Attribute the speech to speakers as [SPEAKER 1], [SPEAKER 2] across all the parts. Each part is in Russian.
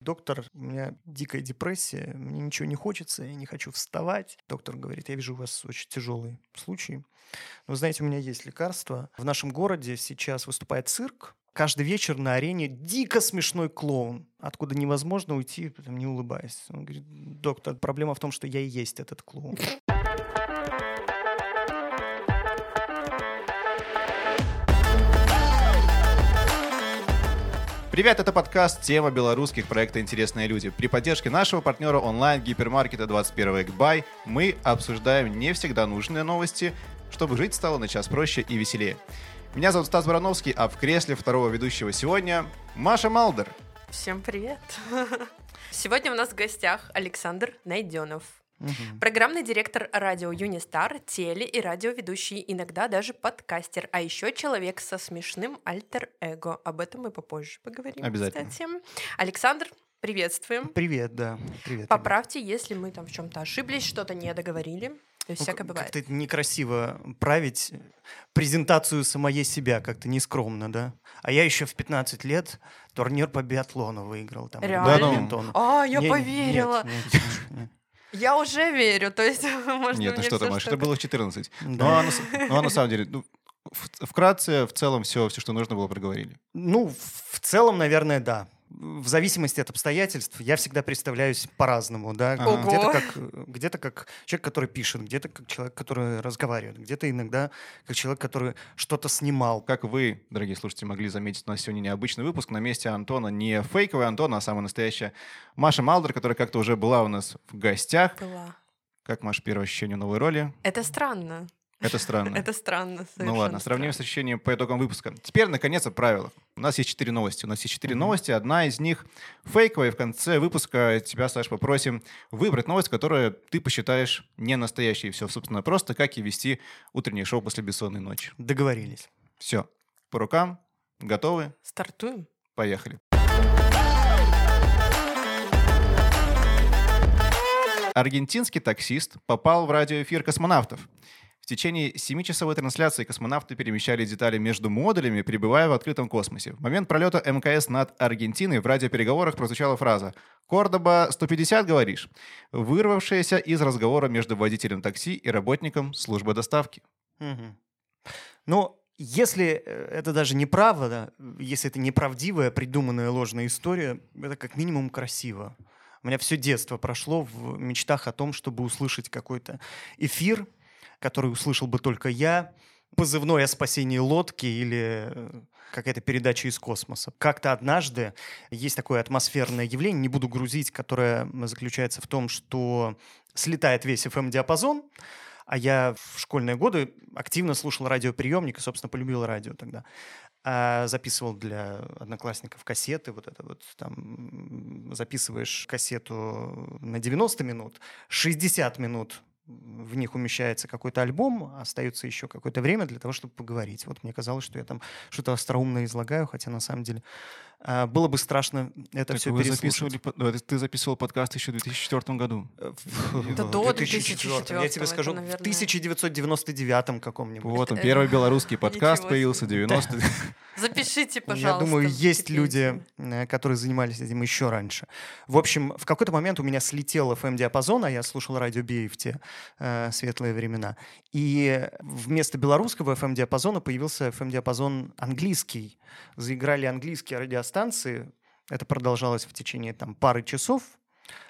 [SPEAKER 1] Доктор, у меня дикая депрессия, мне ничего не хочется, я не хочу вставать. Доктор говорит, я вижу у вас очень тяжелый случай. Вы знаете, у меня есть лекарство. В нашем городе сейчас выступает цирк, каждый вечер на арене дико смешной клоун, откуда невозможно уйти, не улыбаясь. Он говорит, доктор, проблема в том, что я и есть этот клоун.
[SPEAKER 2] Привет, это подкаст «Тема белорусских проекта «Интересные люди». При поддержке нашего партнера онлайн-гипермаркета 21 век Бай мы обсуждаем не всегда нужные новости, чтобы жить стало на час проще и веселее. Меня зовут Стас Барановский, а в кресле второго ведущего сегодня Маша Малдер.
[SPEAKER 3] Всем привет! Сегодня у нас в гостях Александр Найденов.
[SPEAKER 1] Мгм.
[SPEAKER 3] Программный директор радио Юнистар, теле- и радиоведущий, иногда даже подкастер, а еще человек со смешным альтер-эго. Об этом мы попозже поговорим.
[SPEAKER 2] Обязательно.
[SPEAKER 3] Кстати. Александр, приветствуем.
[SPEAKER 1] Привет, да. Привет. ребят.
[SPEAKER 3] Поправьте, если мы там в чем-то ошиблись, что-то не договорили. То есть
[SPEAKER 1] Ну,
[SPEAKER 3] всякое бывает.
[SPEAKER 1] Как-то некрасиво править презентацию самой себя, как-то нескромно, да? А я еще в 15 лет турнир по биатлону выиграл. Там,
[SPEAKER 3] Реально?
[SPEAKER 1] бадминтону.
[SPEAKER 3] А, я
[SPEAKER 1] Не-
[SPEAKER 3] поверила.
[SPEAKER 1] нет, нет, нет.
[SPEAKER 3] Я уже верю. То есть, можно
[SPEAKER 2] Нет, ну что ты,
[SPEAKER 3] что
[SPEAKER 2] это было в 14. Ну,
[SPEAKER 1] Да.
[SPEAKER 2] а на, ну, а на самом деле, ну, вкратце, в целом, все, все, что нужно было, проговорили.
[SPEAKER 1] Ну, в целом, наверное, да. В зависимости от обстоятельств я всегда представляюсь по-разному, да.
[SPEAKER 2] Ага.
[SPEAKER 1] Где-то как, где-то как человек, который пишет, где-то как человек, который разговаривает, где-то иногда как человек, который что-то снимал.
[SPEAKER 2] Как вы, дорогие слушатели, могли заметить, у нас сегодня необычный выпуск. На месте Антона не фейковый Антон, а самая настоящая Маша Малдер, которая как-то уже была у нас в гостях.
[SPEAKER 3] Была.
[SPEAKER 2] Как, Маша, первое ощущение новой роли?
[SPEAKER 3] Это странно.
[SPEAKER 2] Это странно.
[SPEAKER 3] Это странно.
[SPEAKER 2] Ну ладно, сравним с ощущением по итогам выпуска. Теперь, наконец, о правилах. У нас есть четыре новости. У нас есть четыре новости. Одна из них фейковая. В конце выпуска тебя, Саш, попросим выбрать новость, которую ты посчитаешь не настоящей. Все, собственно, просто как и вести утреннее шоу после бессонной ночи.
[SPEAKER 1] Договорились.
[SPEAKER 2] Все. По рукам. Готовы?
[SPEAKER 3] Стартуем.
[SPEAKER 2] Поехали. Аргентинский таксист попал в радиоэфир космонавтов. В течение 7-часовой трансляции космонавты перемещали детали между модулями, пребывая в открытом космосе. В момент пролета МКС над Аргентиной в радиопереговорах прозвучала фраза «Кордоба 150, говоришь?», вырвавшаяся из разговора между водителем такси и работником службы доставки.
[SPEAKER 1] Мгм. Ну, если э, это даже неправда, если это неправдивая, придуманная ложная история, это как минимум красиво. У меня все детство прошло в мечтах о том, чтобы услышать какой-то эфир, который услышал бы только я, позывной о спасении лодки или э, какая-то передача из космоса. Как-то однажды есть такое атмосферное явление, не буду грузить, которое заключается в том, что слетает весь FM-диапазон, а я в школьные годы активно слушал радиоприемник и, собственно, полюбил радио тогда. А записывал для одноклассников кассеты, вот это вот там записываешь кассету на 90 минут, 60 минут в них умещается какой-то альбом, остается еще какое-то время для того, чтобы поговорить. Вот мне казалось, что я там что-то остроумное излагаю, хотя на самом деле было бы страшно это
[SPEAKER 2] Так
[SPEAKER 1] все
[SPEAKER 2] вы
[SPEAKER 1] переслушать.
[SPEAKER 2] записывали, ты записывал подкаст еще в 2004 году.
[SPEAKER 1] Э,
[SPEAKER 3] Да
[SPEAKER 1] в
[SPEAKER 3] до
[SPEAKER 1] 2004. Я тебе
[SPEAKER 3] 2004,
[SPEAKER 1] скажу,
[SPEAKER 3] это,
[SPEAKER 1] в
[SPEAKER 3] наверное.
[SPEAKER 1] 1999 каком-нибудь.
[SPEAKER 2] Вот он,
[SPEAKER 3] Э,
[SPEAKER 2] первый белорусский подкаст появился в
[SPEAKER 3] себе.
[SPEAKER 2] 90
[SPEAKER 3] Запишите,
[SPEAKER 1] Я
[SPEAKER 3] пожалуйста.
[SPEAKER 1] думаю, есть люди, э, которые занимались этим еще раньше. В общем, в какой-то момент у меня слетел FM-диапазон, а я слушал радио Би в те э, светлые времена. И вместо белорусского FM-диапазона появился FM-диапазон английский. Заиграли английские радиостанции. Это продолжалось в течение там, пары часов.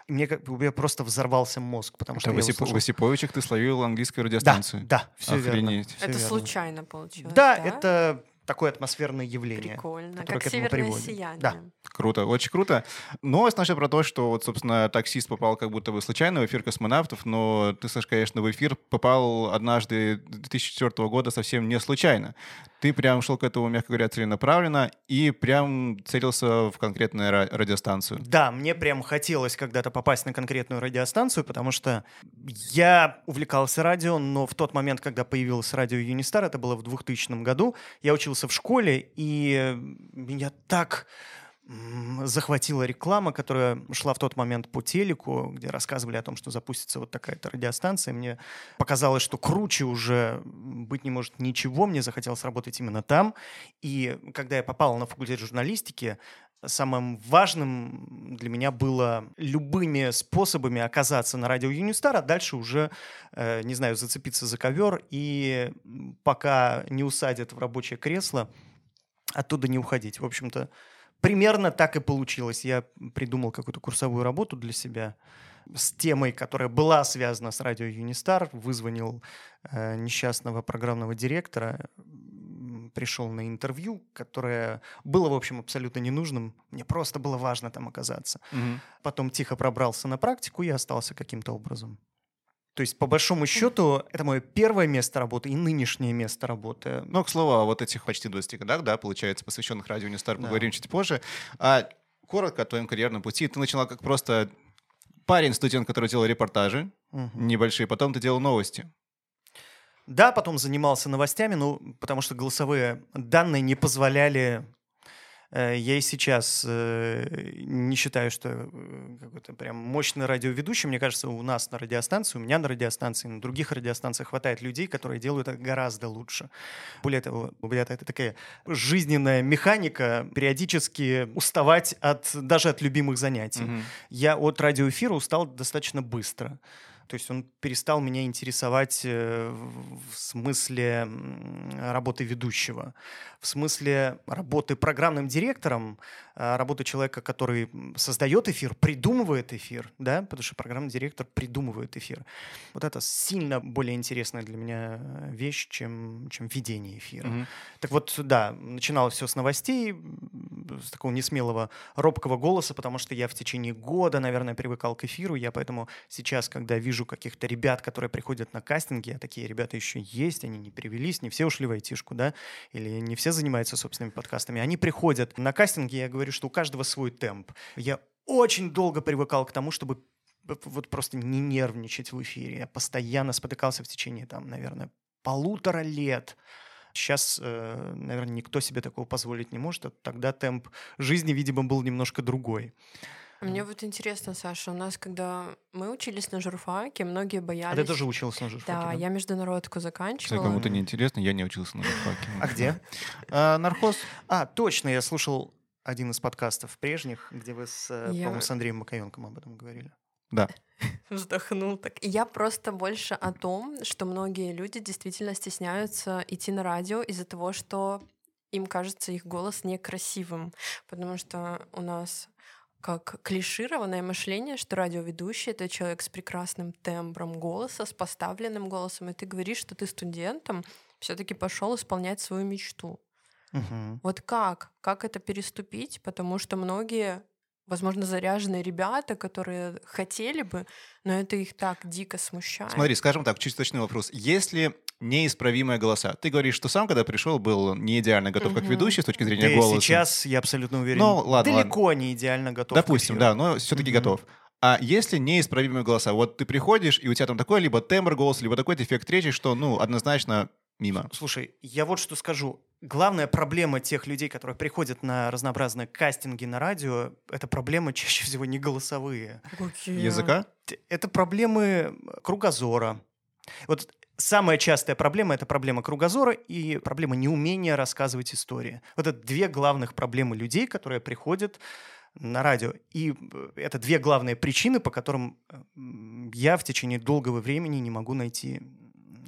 [SPEAKER 1] И мне как бы у меня просто взорвался мозг, потому что
[SPEAKER 2] Это в
[SPEAKER 1] я
[SPEAKER 2] Осип-
[SPEAKER 1] услышал-
[SPEAKER 2] в Осиповичах ты словил английскую
[SPEAKER 1] Да,
[SPEAKER 2] радиостанцию.
[SPEAKER 1] да, все верно.
[SPEAKER 2] Охренеть.
[SPEAKER 1] всё
[SPEAKER 3] Это
[SPEAKER 1] верно.
[SPEAKER 3] случайно получилось.
[SPEAKER 1] Да, это такое атмосферное явление.
[SPEAKER 3] Прикольно.
[SPEAKER 1] которое
[SPEAKER 3] Как
[SPEAKER 1] к этому
[SPEAKER 3] северное
[SPEAKER 1] приводит.
[SPEAKER 3] сияние.
[SPEAKER 1] Да.
[SPEAKER 2] Круто, очень круто. Новость наша про то, что вот, собственно, таксист попал как будто бы случайно в эфир космонавтов, но ты, Саш, конечно, в эфир попал однажды 2004 года совсем не случайно. Ты прям шел к этому, мягко говоря, целенаправленно и прям целился в конкретную ра- радиостанцию.
[SPEAKER 1] Да, мне прям хотелось когда-то попасть на конкретную радиостанцию, потому что я увлекался радио, но в тот момент, когда появилось радио Юнистар, это было в 2000 году, я учился в школе, и меня так захватила реклама, которая шла в тот момент по телеку, где рассказывали о том, что запустится вот такая-то радиостанция. Мне показалось, что круче уже быть не может ничего. Мне захотелось работать именно там. И когда я попал на факультет журналистики, самым важным для меня было любыми способами оказаться на радио Юнистар, а дальше уже, э, не знаю, зацепиться за ковер и пока не усадят в рабочее кресло, оттуда не уходить. В общем-то, примерно так и получилось. Я придумал какую-то курсовую работу для себя с темой, которая была связана с радио Юнистар, вызвонил э, несчастного программного директора, пришел на интервью, которое было, в общем, абсолютно ненужным. Мне просто было важно там оказаться.
[SPEAKER 2] Мгм.
[SPEAKER 1] Потом тихо пробрался на практику и остался каким-то образом. То есть, по большому счету, это мое первое место работы и нынешнее место работы.
[SPEAKER 2] Ну, к слову, о вот этих почти 20 годах, да, получается, посвященных радио Ньюстар,
[SPEAKER 1] Да.
[SPEAKER 2] поговорим чуть позже. А коротко о твоем карьерном пути. Ты начала как просто парень, студент, который делал репортажи
[SPEAKER 1] Мгм.
[SPEAKER 2] небольшие, потом ты делал новости.
[SPEAKER 1] Да, потом занимался новостями, ну, потому что голосовые данные не позволяли. Э, Я и сейчас э, не считаю, что э, какой-то прям мощный радиоведущий. Мне кажется, у нас на радиостанции, у меня на радиостанции, на других радиостанциях хватает людей, которые делают это гораздо лучше. Более того, ребята, это такая жизненная механика периодически уставать от, даже от любимых занятий.
[SPEAKER 2] Мгм.
[SPEAKER 1] Я от радиоэфира устал достаточно быстро. То есть он перестал меня интересовать э, в смысле работы ведущего, в смысле работы программным директором, а, работы человека, который создает эфир, придумывает эфир, да, потому что программный директор придумывает эфир. Вот это сильно более интересная для меня э, вещь, чем, чем ведение эфира.
[SPEAKER 2] Мгм.
[SPEAKER 1] Так вот, да, начиналось все с новостей, с такого несмелого, робкого голоса, потому что я в течение года, наверное, привыкал к эфиру. Я поэтому сейчас, когда вижу каких-то ребят, которые приходят на кастинги, а такие ребята еще есть, они не перевелись, не все ушли в айтишку, да, или не все занимаются собственными подкастами, они приходят на кастинги, я говорю, что у каждого свой темп. Я очень долго привыкал к тому, чтобы вот просто не нервничать в эфире. Я постоянно спотыкался в течение, там, наверное, полутора лет. Сейчас, э, наверное, никто себе такого позволить не может. а Тогда темп жизни, видимо, был немножко другой.
[SPEAKER 3] А Мне вот интересно, Саша, у нас, когда мы учились на журфаке, многие
[SPEAKER 1] А
[SPEAKER 3] боялись...
[SPEAKER 1] ты тоже учился на журфаке,
[SPEAKER 3] Да,
[SPEAKER 1] да?
[SPEAKER 3] я международку
[SPEAKER 2] Если
[SPEAKER 3] заканчивала.
[SPEAKER 2] кому-то не интересно, я не учился на журфаке.
[SPEAKER 1] А где?
[SPEAKER 2] А, нархоз.
[SPEAKER 1] А, точно, я слушал один из подкастов прежних, где вы, с, э,
[SPEAKER 3] Я-
[SPEAKER 1] по-моему, с Андреем Макаенком об этом говорили.
[SPEAKER 2] Да.
[SPEAKER 3] Вздохнул так. И Я просто больше о том, что многие люди действительно стесняются идти на радио из-за того, что им кажется их голос некрасивым. Потому что у нас как клишированное мышление, что радиоведущий — это человек с прекрасным тембром голоса, с поставленным голосом, и ты говоришь, что ты студентом все таки пошел исполнять свою мечту.
[SPEAKER 1] Мгм.
[SPEAKER 3] Вот как? Как это переступить? Потому что многие, возможно, заряженные ребята, которые хотели бы, но это их так дико смущает.
[SPEAKER 2] Смотри, скажем так, чуть точный вопрос. Если неисправимые голоса, ты говоришь, что сам, когда пришел, был не идеально готов как ведущий с точки
[SPEAKER 1] Да
[SPEAKER 2] зрения
[SPEAKER 1] и
[SPEAKER 2] голоса.
[SPEAKER 1] сейчас, я абсолютно уверен,
[SPEAKER 2] Ну, ладно,
[SPEAKER 1] далеко не идеально готов.
[SPEAKER 2] Допустим, да, но все-таки
[SPEAKER 1] Мгм.
[SPEAKER 2] готов. А если неисправимые голоса? Вот ты приходишь, и у тебя там такой либо тембр голоса, либо такой дефект речи, что, ну, однозначно мимо.
[SPEAKER 1] Слушай, я вот что скажу. Главная проблема тех людей, которые приходят на разнообразные кастинги на радио, это проблемы чаще всего не голосовые.
[SPEAKER 3] Какие?
[SPEAKER 2] Языка?
[SPEAKER 1] Это проблемы кругозора. Вот самая частая проблема — это проблема кругозора и проблема неумения рассказывать истории. Вот это две главных проблемы людей, которые приходят на радио. И э, это две главные причины, по которым э, я в течение долгого времени не могу найти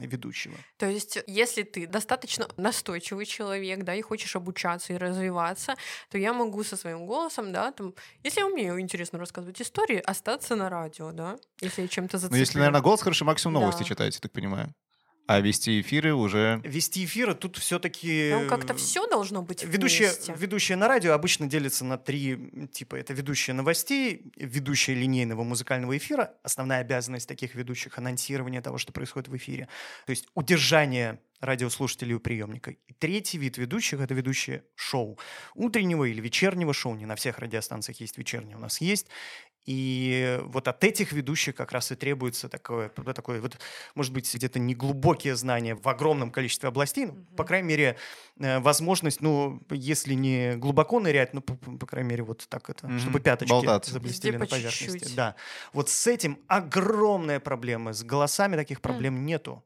[SPEAKER 1] ведущего.
[SPEAKER 3] То есть, если ты достаточно настойчивый человек, да, и хочешь обучаться и развиваться, то я могу со своим голосом, да, там, если я умею интересно рассказывать истории, остаться на радио, да, если я чем-то
[SPEAKER 2] Ну,
[SPEAKER 3] зацеплю.
[SPEAKER 2] если, наверное, голос хороший, максимум новости
[SPEAKER 3] Да.
[SPEAKER 2] читаете, так понимаю. А вести эфиры уже...
[SPEAKER 1] Вести эфиры тут все-таки...
[SPEAKER 3] Ну, как-то все должно быть
[SPEAKER 1] Ведущие,
[SPEAKER 3] вместе.
[SPEAKER 1] ведущие на радио обычно делятся на три типа. Это ведущие новостей, ведущие линейного музыкального эфира. Основная обязанность таких ведущих — анонсирование того, что происходит в эфире. То есть удержание радиослушателей у приемника. И третий вид ведущих — это ведущие шоу. Утреннего или вечернего шоу. Не на всех радиостанциях есть вечернее, у нас есть. И вот от этих ведущих как раз и требуется такое, такое вот, может быть, где-то неглубокие знания в огромном количестве областей, ну, по крайней мере, э, возможность, ну, если не глубоко нырять, ну, по, по- крайней мере, вот так это,
[SPEAKER 2] Мгм.
[SPEAKER 1] чтобы пяточки
[SPEAKER 2] Болтаться.
[SPEAKER 1] заблестели
[SPEAKER 3] Везде
[SPEAKER 1] на
[SPEAKER 3] по
[SPEAKER 1] поверхности.
[SPEAKER 3] чуть-чуть.
[SPEAKER 1] Да. Вот с этим огромная проблема. С голосами таких проблем нету.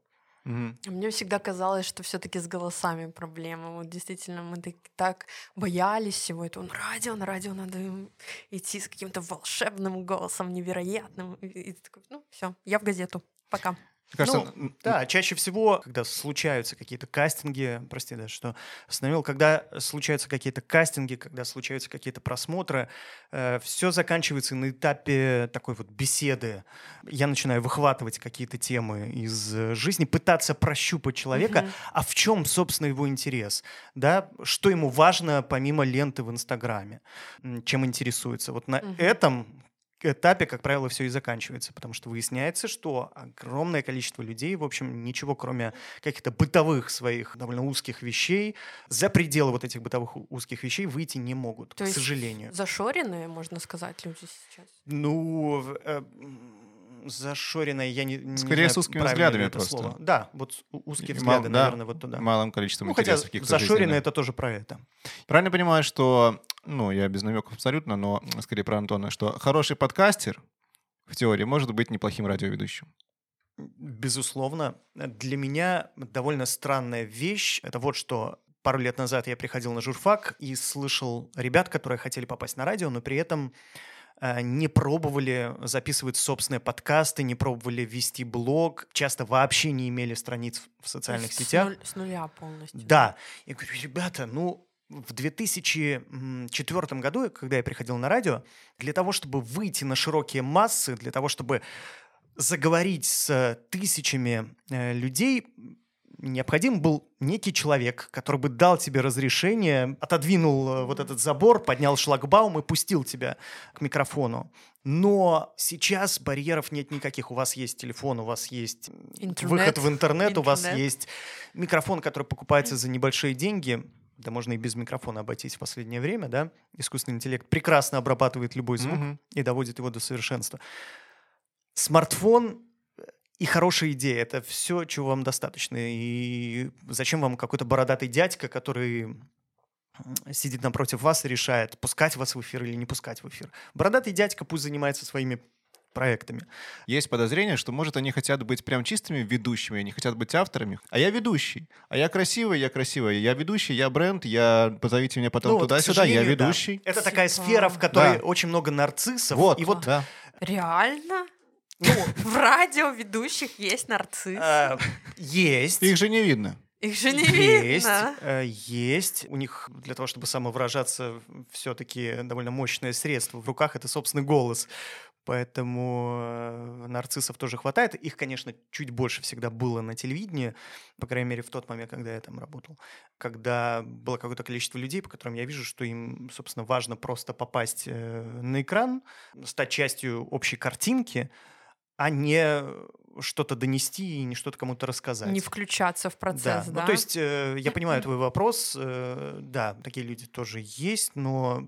[SPEAKER 2] Мгм.
[SPEAKER 3] Мне всегда казалось, что все-таки с голосами проблема. Вот действительно, мы так, так боялись всего этого. На радио, на радио надо идти с каким-то волшебным голосом, невероятным. И, и такой, ну, все, я в газету. Пока.
[SPEAKER 2] Мне кажется,
[SPEAKER 1] Ну, Да, чаще всего, когда случаются какие-то кастинги, прости, да, что остановил, когда случаются какие-то кастинги, когда случаются какие-то просмотры, все заканчивается на этапе такой вот беседы. Я начинаю выхватывать какие-то темы из э, жизни, пытаться прощупать человека,
[SPEAKER 3] Мгм.
[SPEAKER 1] а в чем, собственно, его интерес, да, что ему важно помимо ленты в Инстаграме, чем интересуется. Вот на
[SPEAKER 3] Мгм.
[SPEAKER 1] этом этапе, как правило, все и заканчивается, потому что выясняется, что огромное количество людей, в общем, ничего кроме каких-то бытовых своих довольно узких вещей, за пределы вот этих бытовых узких вещей выйти не могут,
[SPEAKER 3] То
[SPEAKER 1] к
[SPEAKER 3] есть
[SPEAKER 1] сожалению.
[SPEAKER 3] Зашоренные, можно сказать, люди сейчас.
[SPEAKER 1] Ну, э, м, зашоренное, я не, не
[SPEAKER 2] Скорее,
[SPEAKER 1] знаю,
[SPEAKER 2] с узкими взглядами
[SPEAKER 1] это
[SPEAKER 2] просто.
[SPEAKER 1] слово. Да, вот узкие
[SPEAKER 2] И мал-
[SPEAKER 1] взгляды,
[SPEAKER 2] да,
[SPEAKER 1] наверное, вот туда.
[SPEAKER 2] малым количеством
[SPEAKER 1] Ну, хотя
[SPEAKER 2] интересов
[SPEAKER 1] зашоренное
[SPEAKER 2] жизненных.
[SPEAKER 1] это тоже про это.
[SPEAKER 2] Правильно понимаю, что, ну, я без намеков абсолютно, но скорее про Антона, что хороший подкастер в теории может быть неплохим радиоведущим.
[SPEAKER 1] Безусловно. Для меня довольно странная вещь. Это вот что пару лет назад я приходил на журфак и слышал ребят, которые хотели попасть на радио, но при этом не пробовали записывать собственные подкасты, не пробовали вести блог, часто вообще не имели страниц в социальных
[SPEAKER 3] С
[SPEAKER 1] сетях.
[SPEAKER 3] нуль- С нуля полностью.
[SPEAKER 1] Да. Я говорю, ребята, ну, в 2004 году, когда я приходил на радио, для того, чтобы выйти на широкие массы, для того, чтобы заговорить с тысячами э, людей, необходим был некий человек, который бы дал тебе разрешение, отодвинул э, вот этот забор, поднял шлагбаум и пустил тебя к микрофону. Но сейчас барьеров нет никаких. У вас есть телефон, у вас есть
[SPEAKER 3] Интернет.
[SPEAKER 1] выход в интернет, у вас
[SPEAKER 3] Интернет.
[SPEAKER 1] есть микрофон, который покупается за небольшие деньги. Да можно и без микрофона обойтись в последнее время, да? Искусственный интеллект прекрасно обрабатывает любой звук
[SPEAKER 2] Мгм.
[SPEAKER 1] и доводит его до совершенства. Смартфон и хорошая идея. Это все, чего вам достаточно. И зачем вам какой-то бородатый дядька, который сидит напротив вас и решает, пускать вас в эфир или не пускать в эфир. Бородатый дядька пусть занимается своими проектами.
[SPEAKER 2] Есть подозрение, что, может, они хотят быть прям чистыми ведущими, они хотят быть авторами. А я ведущий. А я красивый, я красивый. Я ведущий, я бренд, я позовите меня потом
[SPEAKER 1] Ну, вот,
[SPEAKER 2] туда-сюда, я
[SPEAKER 1] сожалению, да.
[SPEAKER 2] ведущий.
[SPEAKER 1] Это такая
[SPEAKER 3] Типа-
[SPEAKER 1] сфера, в которой
[SPEAKER 2] Да.
[SPEAKER 1] очень много нарциссов.
[SPEAKER 2] Вот,
[SPEAKER 1] И вот
[SPEAKER 2] да.
[SPEAKER 3] Реально? Ну, в радио ведущих есть нарцисс.
[SPEAKER 1] э, есть.
[SPEAKER 2] Их же не видно.
[SPEAKER 3] Их же не
[SPEAKER 1] есть,
[SPEAKER 3] видно.
[SPEAKER 1] э, есть. У них для того, чтобы самовыражаться, все-таки довольно мощное средство. В руках это собственный голос. Поэтому э, нарциссов тоже хватает. Их, конечно, чуть больше всегда было на телевидении, по крайней мере, в тот момент, когда я там работал. Когда было какое-то количество людей, по которым я вижу, что им, собственно, важно просто попасть э, на экран, стать частью общей картинки, а не что-то донести и не что-то кому-то рассказать.
[SPEAKER 3] Не включаться в процесс, да?
[SPEAKER 1] Ну, то есть э, я понимаю твой вопрос. э, да, такие люди тоже есть, но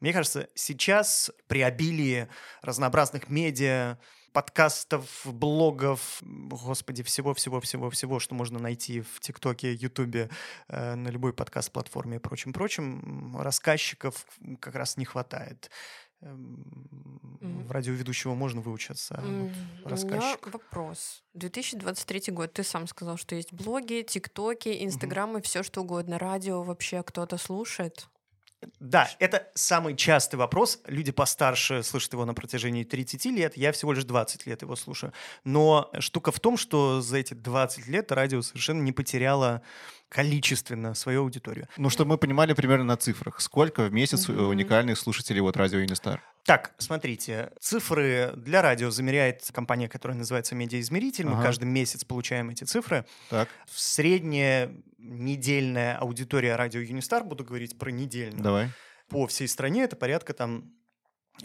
[SPEAKER 1] мне кажется, сейчас при обилии разнообразных медиа, подкастов, блогов, господи, всего-всего-всего-всего, что можно найти в ТикТоке, Ютубе, э, на любой подкаст-платформе и прочим-прочим, рассказчиков как раз не хватает.
[SPEAKER 3] Мгм.
[SPEAKER 1] В радиоведущего можно выучиться.
[SPEAKER 3] М,
[SPEAKER 1] вот
[SPEAKER 3] У меня
[SPEAKER 1] рассказчик.
[SPEAKER 3] вопрос. 2023 год. Ты сам сказал, что есть блоги, тиктоки, инстаграмы, все что угодно. Радио вообще кто-то слушает?
[SPEAKER 1] Да, это самый частый вопрос. Люди постарше слышат его на протяжении 30 лет. Я всего лишь 20 лет его слушаю. Но штука в том, что за эти 20 лет радио совершенно не потеряло количественно свою аудиторию.
[SPEAKER 2] Ну, чтобы мы понимали примерно на цифрах. Сколько в месяц
[SPEAKER 3] Мгм.
[SPEAKER 2] уникальных слушателей вот радио Юнистар?
[SPEAKER 1] Так, смотрите, цифры для радио замеряет компания, которая называется «Медиаизмеритель». Мы
[SPEAKER 2] Ага.
[SPEAKER 1] каждый месяц получаем эти цифры.
[SPEAKER 2] Так,
[SPEAKER 1] В средняя недельная аудитория радио Юнистар, буду говорить про недельную,
[SPEAKER 2] давай.
[SPEAKER 1] по всей стране это порядка там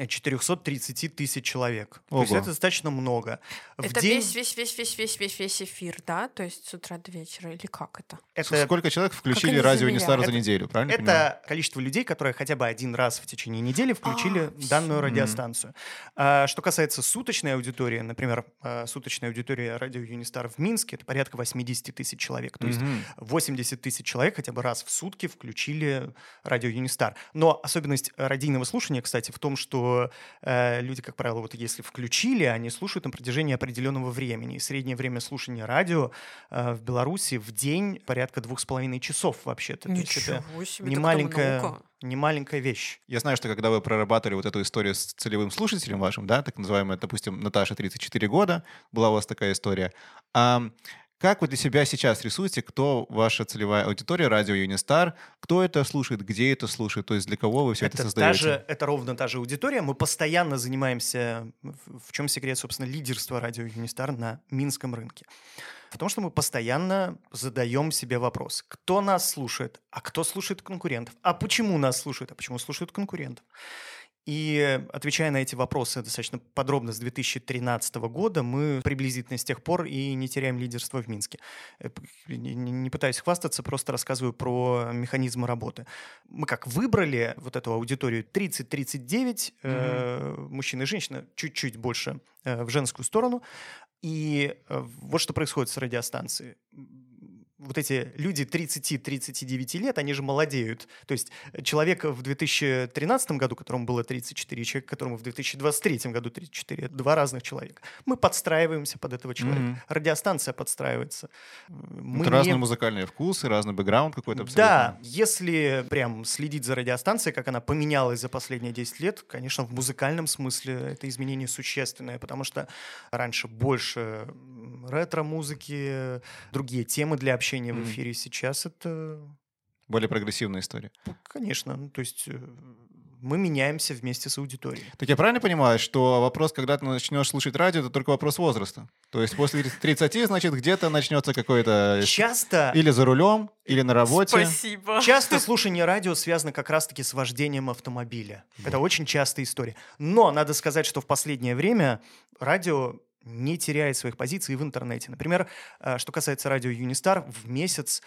[SPEAKER 1] 430 тысяч человек. То есть
[SPEAKER 2] Ого.
[SPEAKER 1] это достаточно много. В
[SPEAKER 3] это
[SPEAKER 1] день
[SPEAKER 3] весь, весь, весь, весь, весь, весь, весь эфир, да? То есть с утра до вечера или как это?
[SPEAKER 1] это,
[SPEAKER 2] Сколько человек включили радио? Юнистар за
[SPEAKER 1] Это-
[SPEAKER 2] неделю, правильно я понимаю?
[SPEAKER 1] это количество людей, которые хотя бы один раз в течение недели включили
[SPEAKER 3] А,
[SPEAKER 1] данную
[SPEAKER 2] всё.
[SPEAKER 1] радиостанцию. А, что касается суточной аудитории, например, а, суточная аудитория радио Юнистар в Минске, это порядка 80 тысяч человек. То есть
[SPEAKER 2] Мгм.
[SPEAKER 1] 80 тысяч человек хотя бы раз в сутки включили радио Юнистар. Но особенность радийного слушания, кстати, в том, что что э, люди, как правило, вот если включили, они слушают на протяжении определенного времени. И среднее время слушания радио э, в Беларуси в день порядка двух с половиной часов вообще-то. То есть это
[SPEAKER 3] Ничего себе,
[SPEAKER 1] не маленькая, не маленькая вещь.
[SPEAKER 2] Я знаю, что когда вы прорабатывали вот эту историю с целевым слушателем вашим, да, так называемая, допустим, Наташа 34 года, была у вас такая история. А как вы для себя сейчас рисуете, кто ваша целевая аудитория, радио Юнистар, кто это слушает, где это слушает, то есть для кого вы все это,
[SPEAKER 1] это, та
[SPEAKER 2] создаете?
[SPEAKER 1] же, это ровно та же аудитория. Мы постоянно занимаемся, в в чем секрет, собственно, лидерства радио Юнистар на минском рынке. Потому что мы постоянно задаем себе вопрос, кто нас слушает, а кто слушает конкурентов, а почему нас слушают, а почему слушают конкурентов. И отвечая на эти вопросы достаточно подробно с 2013 года, мы приблизительно с тех пор и не теряем лидерство в Минске. Э, Не пытаюсь хвастаться, просто рассказываю про механизмы работы. Мы как выбрали вот эту аудиторию 30-39, э, мужчины и женщины, чуть-чуть больше э, в женскую сторону. И э, вот что происходит с радиостанцией. Вот эти люди 30-39 лет, они же молодеют. То есть человек в 2013 году, которому было 34, и человек, которому в 2023 году 34, это два разных человека. Мы подстраиваемся под этого человека.
[SPEAKER 2] Мгм.
[SPEAKER 1] Радиостанция подстраивается. Мы
[SPEAKER 2] Это
[SPEAKER 1] не-
[SPEAKER 2] разные музыкальные вкусы, разный бэкграунд какой-то абсолютно.
[SPEAKER 1] да, если прям следить за радиостанцией, как она поменялась за последние 10 лет, конечно, в музыкальном смысле это изменение существенное, потому что раньше больше ретро-музыки, другие темы для общения в
[SPEAKER 2] Мгм.
[SPEAKER 1] эфире. Сейчас это,
[SPEAKER 2] Более прогрессивная история.
[SPEAKER 1] конечно, ну, то есть э, мы меняемся вместе с аудиторией.
[SPEAKER 2] Так я правильно понимаю, что вопрос, когда ты начнешь слушать радио, это только вопрос возраста? То есть после 30, значит, где-то начнется какой-то...
[SPEAKER 1] Часто,
[SPEAKER 2] Или за рулем, или на работе.
[SPEAKER 3] Спасибо.
[SPEAKER 1] часто слушание радио связано как раз-таки с вождением автомобиля. Это очень частая история. Но надо сказать, что в последнее время радио не теряет своих позиций в интернете. Например, э, что касается радио Юнистар, в месяц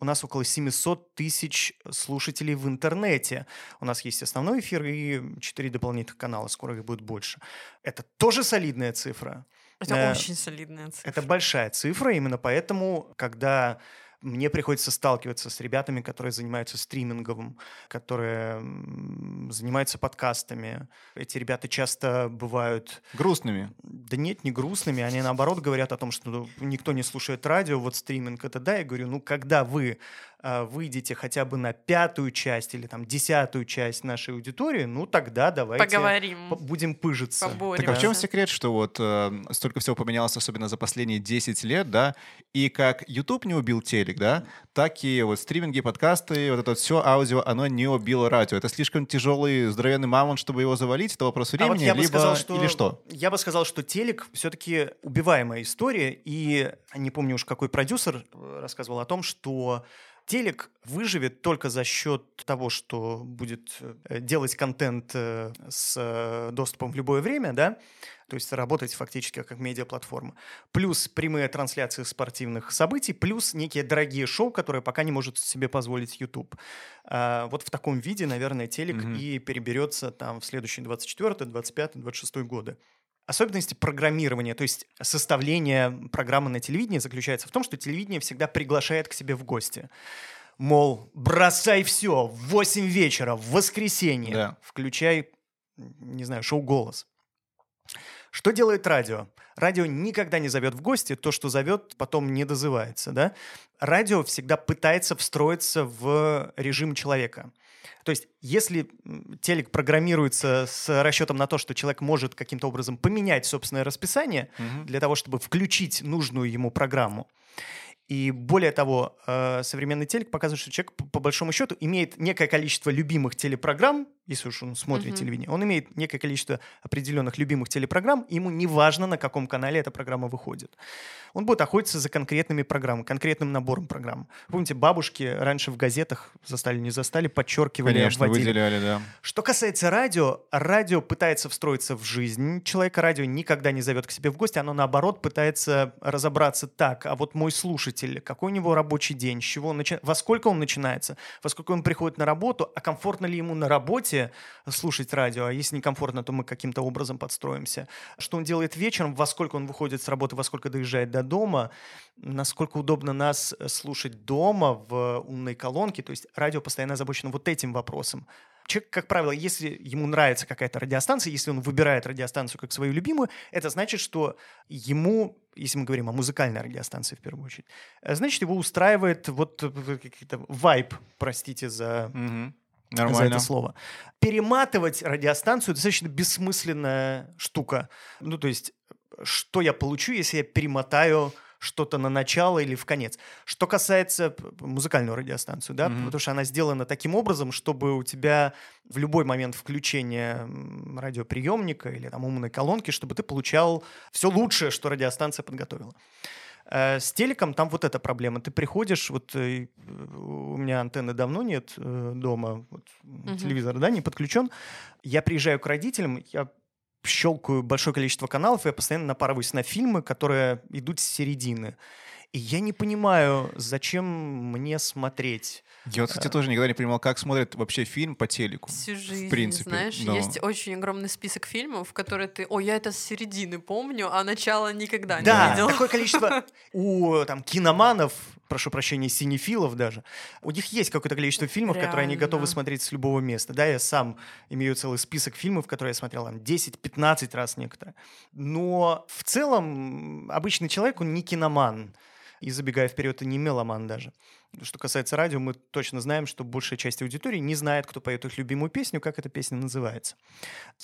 [SPEAKER 1] у нас около 700 тысяч слушателей в интернете. У нас есть основной эфир и 4 дополнительных канала, скоро их будет больше. Это тоже солидная цифра.
[SPEAKER 3] Это
[SPEAKER 1] Э,
[SPEAKER 3] очень солидная цифра.
[SPEAKER 1] Это большая цифра, именно поэтому, когда мне приходится сталкиваться с ребятами, которые занимаются стриминговым, которые занимаются подкастами. Эти ребята часто бывают,
[SPEAKER 2] Грустными.
[SPEAKER 1] да нет, не грустными, они наоборот говорят о том, что ну, никто не слушает радио, вот стриминг это да. Я говорю, ну когда вы выйдете хотя бы на пятую часть или там десятую часть нашей аудитории, ну тогда давайте
[SPEAKER 3] Поговорим.
[SPEAKER 1] будем пыжиться.
[SPEAKER 3] Поборемся.
[SPEAKER 2] Так а в чем секрет, что вот э, столько всего поменялось, особенно за последние 10 лет, да? И как YouTube не убил телек, да? Так и вот стриминги, подкасты, вот это все аудио, оно не убило радио. Это слишком тяжелый, здоровенный мамонт, чтобы его завалить. Это вопрос
[SPEAKER 1] А вот
[SPEAKER 2] времени,
[SPEAKER 1] я бы
[SPEAKER 2] либо
[SPEAKER 1] сказал, что,
[SPEAKER 2] или что?
[SPEAKER 1] Я бы сказал, что телек все-таки убиваемая история, и не помню уж какой продюсер э, рассказывал о том, что телек выживет только за счет того, что будет э, делать контент э, с э, доступом в любое время, да, то есть работать фактически как медиаплатформа. Плюс прямые трансляции спортивных событий, плюс некие дорогие шоу, которые пока не может себе позволить YouTube. А, вот в таком виде, наверное, телек
[SPEAKER 2] Мгм.
[SPEAKER 1] и переберется там в следующие 24, 25, 26 годы. Особенности программирования, то есть составление программы на телевидении заключается в том, что телевидение всегда приглашает к себе в гости. Мол, бросай все, в 8 вечера, в воскресенье,
[SPEAKER 2] Да.
[SPEAKER 1] включай, не знаю, шоу «Голос». Что делает радио? Радио никогда не зовет в гости, то, что зовет, потом не дозывается, да? Радио всегда пытается встроиться в режим человека. То есть, если телек программируется с расчетом на то, что человек может каким-то образом поменять собственное расписание
[SPEAKER 2] Мгм.
[SPEAKER 1] для того, чтобы включить нужную ему программу, и более того, э, современный телек показывает, что человек, по большому счету, имеет некое количество любимых телепрограмм, если уж он смотрит
[SPEAKER 3] Мгм.
[SPEAKER 1] телевидение, он имеет некое количество определенных любимых телепрограмм, и ему не важно, на каком канале эта программа выходит. Он будет охотиться за конкретными программами, конкретным набором программ. Помните, бабушки раньше в газетах, застали, не застали, подчеркивали,
[SPEAKER 2] Конечно,
[SPEAKER 1] обводили.
[SPEAKER 2] выделяли, да.
[SPEAKER 1] Что касается радио, радио пытается встроиться в жизнь человека. Радио никогда не зовет к себе в гости, оно наоборот пытается разобраться так. А вот мой слушатель, какой у него рабочий день, с чего он начи- во сколько он начинается, во сколько он приходит на работу, а комфортно ли ему на работе слушать радио, а если некомфортно, то мы каким-то образом подстроимся. Что он делает вечером, во сколько он выходит с работы, во сколько доезжает до дома, насколько удобно нас э, слушать дома в умной колонке. То есть радио постоянно озабочено вот этим вопросом. Человек, как правило, если ему нравится какая-то радиостанция, если он выбирает радиостанцию как свою любимую, это значит, что ему, если мы говорим о музыкальной радиостанции в первую очередь, э, значит, его устраивает вот э, вайп, простите за
[SPEAKER 2] Мгм.
[SPEAKER 1] за
[SPEAKER 2] Нормально.
[SPEAKER 1] это слово. Перематывать радиостанцию достаточно бессмысленная штука. Ну, то есть, что я получу, если я перемотаю что-то на начало или в конец. Что касается музыкальную радиостанцию, да,
[SPEAKER 2] Мгм.
[SPEAKER 1] потому что она сделана таким образом, чтобы у тебя в любой момент включения радиоприемника или там умной колонки, чтобы ты получал все лучшее, что радиостанция подготовила. Э, С телеком там вот эта проблема. Ты приходишь, вот э, у меня антенны давно нет э, дома, вот,
[SPEAKER 3] Мгм.
[SPEAKER 1] телевизор, да, не подключен. Я приезжаю к родителям, я щелкаю большое количество каналов, и я постоянно напарываюсь на фильмы, которые идут с середины. И я не понимаю, зачем мне смотреть.
[SPEAKER 2] Я вот, кстати, тоже никогда не понимал, как смотрят вообще фильм по телеку.
[SPEAKER 3] Всю жизнь,
[SPEAKER 2] принципе,
[SPEAKER 3] знаешь,
[SPEAKER 2] но-
[SPEAKER 3] есть очень огромный список фильмов, в которые ты, о, я это с середины помню, а начало никогда
[SPEAKER 1] Да,
[SPEAKER 3] не видел.
[SPEAKER 1] такое количество у там киноманов, прошу прощения, синефилов даже, у них есть какое-то количество фильмов, которые они готовы
[SPEAKER 3] Реально.
[SPEAKER 1] смотреть с любого места. Да, я сам имею целый список фильмов, которые я смотрел там 10-15 раз некоторые. Но в целом обычный человек, он не киноман. И забегая вперед, и не меломан даже. Что касается радио, мы точно знаем, что большая часть аудитории не знает, кто поет их любимую песню, как эта песня называется.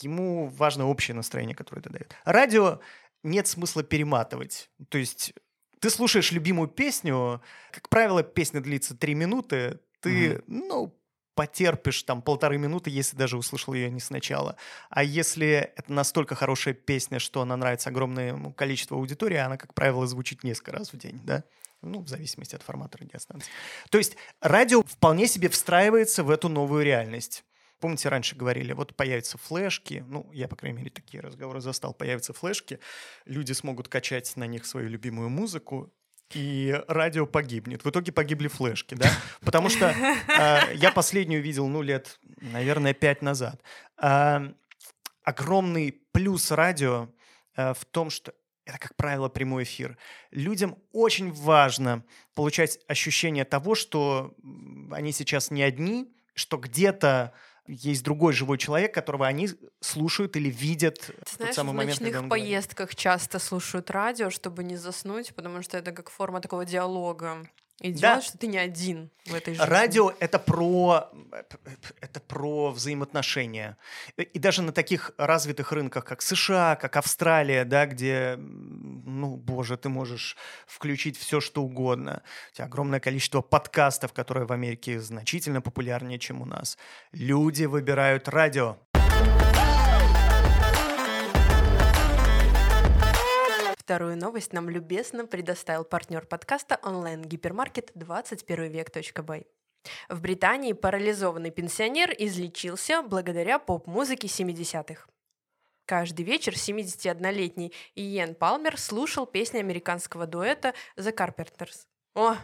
[SPEAKER 1] Ему важно общее настроение, которое это дает. Радио нет смысла перематывать. То есть ты слушаешь любимую песню, как правило, песня длится три минуты, ты, ну, потерпишь там полторы минуты, если даже услышал ее не сначала. А если это настолько хорошая песня, что она нравится огромному количеству аудитории, она, как правило, звучит несколько раз в день, да? Ну, в зависимости от формата радиостанции. То есть радио вполне себе встраивается в эту новую реальность. Помните, раньше говорили, вот появятся флешки, ну, я, по крайней мере, такие разговоры застал, появятся флешки, люди смогут качать на них свою любимую музыку, и радио погибнет. В итоге погибли флешки, да? Потому что э, я последнюю видел, ну, лет, наверное, пять назад. А, огромный плюс радио э, в том, что это, как правило, прямой эфир. Людям очень важно получать ощущение того, что они сейчас не одни, что где-то есть другой живой человек, которого они слушают или видят
[SPEAKER 3] Ты
[SPEAKER 1] в тот
[SPEAKER 3] знаешь,
[SPEAKER 1] самый
[SPEAKER 3] в
[SPEAKER 1] момент, когда он говорит.
[SPEAKER 3] поездках часто слушают радио, чтобы не заснуть, потому что это как форма такого диалога. Идет,
[SPEAKER 1] Да.
[SPEAKER 3] что ты не один в этой жизни.
[SPEAKER 1] Радио это про это про взаимоотношения. И- И даже на таких развитых рынках, как США, как Австралия, да, где, ну, боже, ты можешь включить все, что угодно. У тебя огромное количество подкастов, которые в Америке значительно популярнее, чем у нас. Люди выбирают радио.
[SPEAKER 3] Вторую новость нам любезно предоставил партнер подкаста онлайн-гипермаркет 21век.бай. В Британии парализованный пенсионер излечился благодаря поп-музыке 70-х. Каждый вечер 71-летний Иен Палмер слушал песни американского дуэта The Carpenters. О,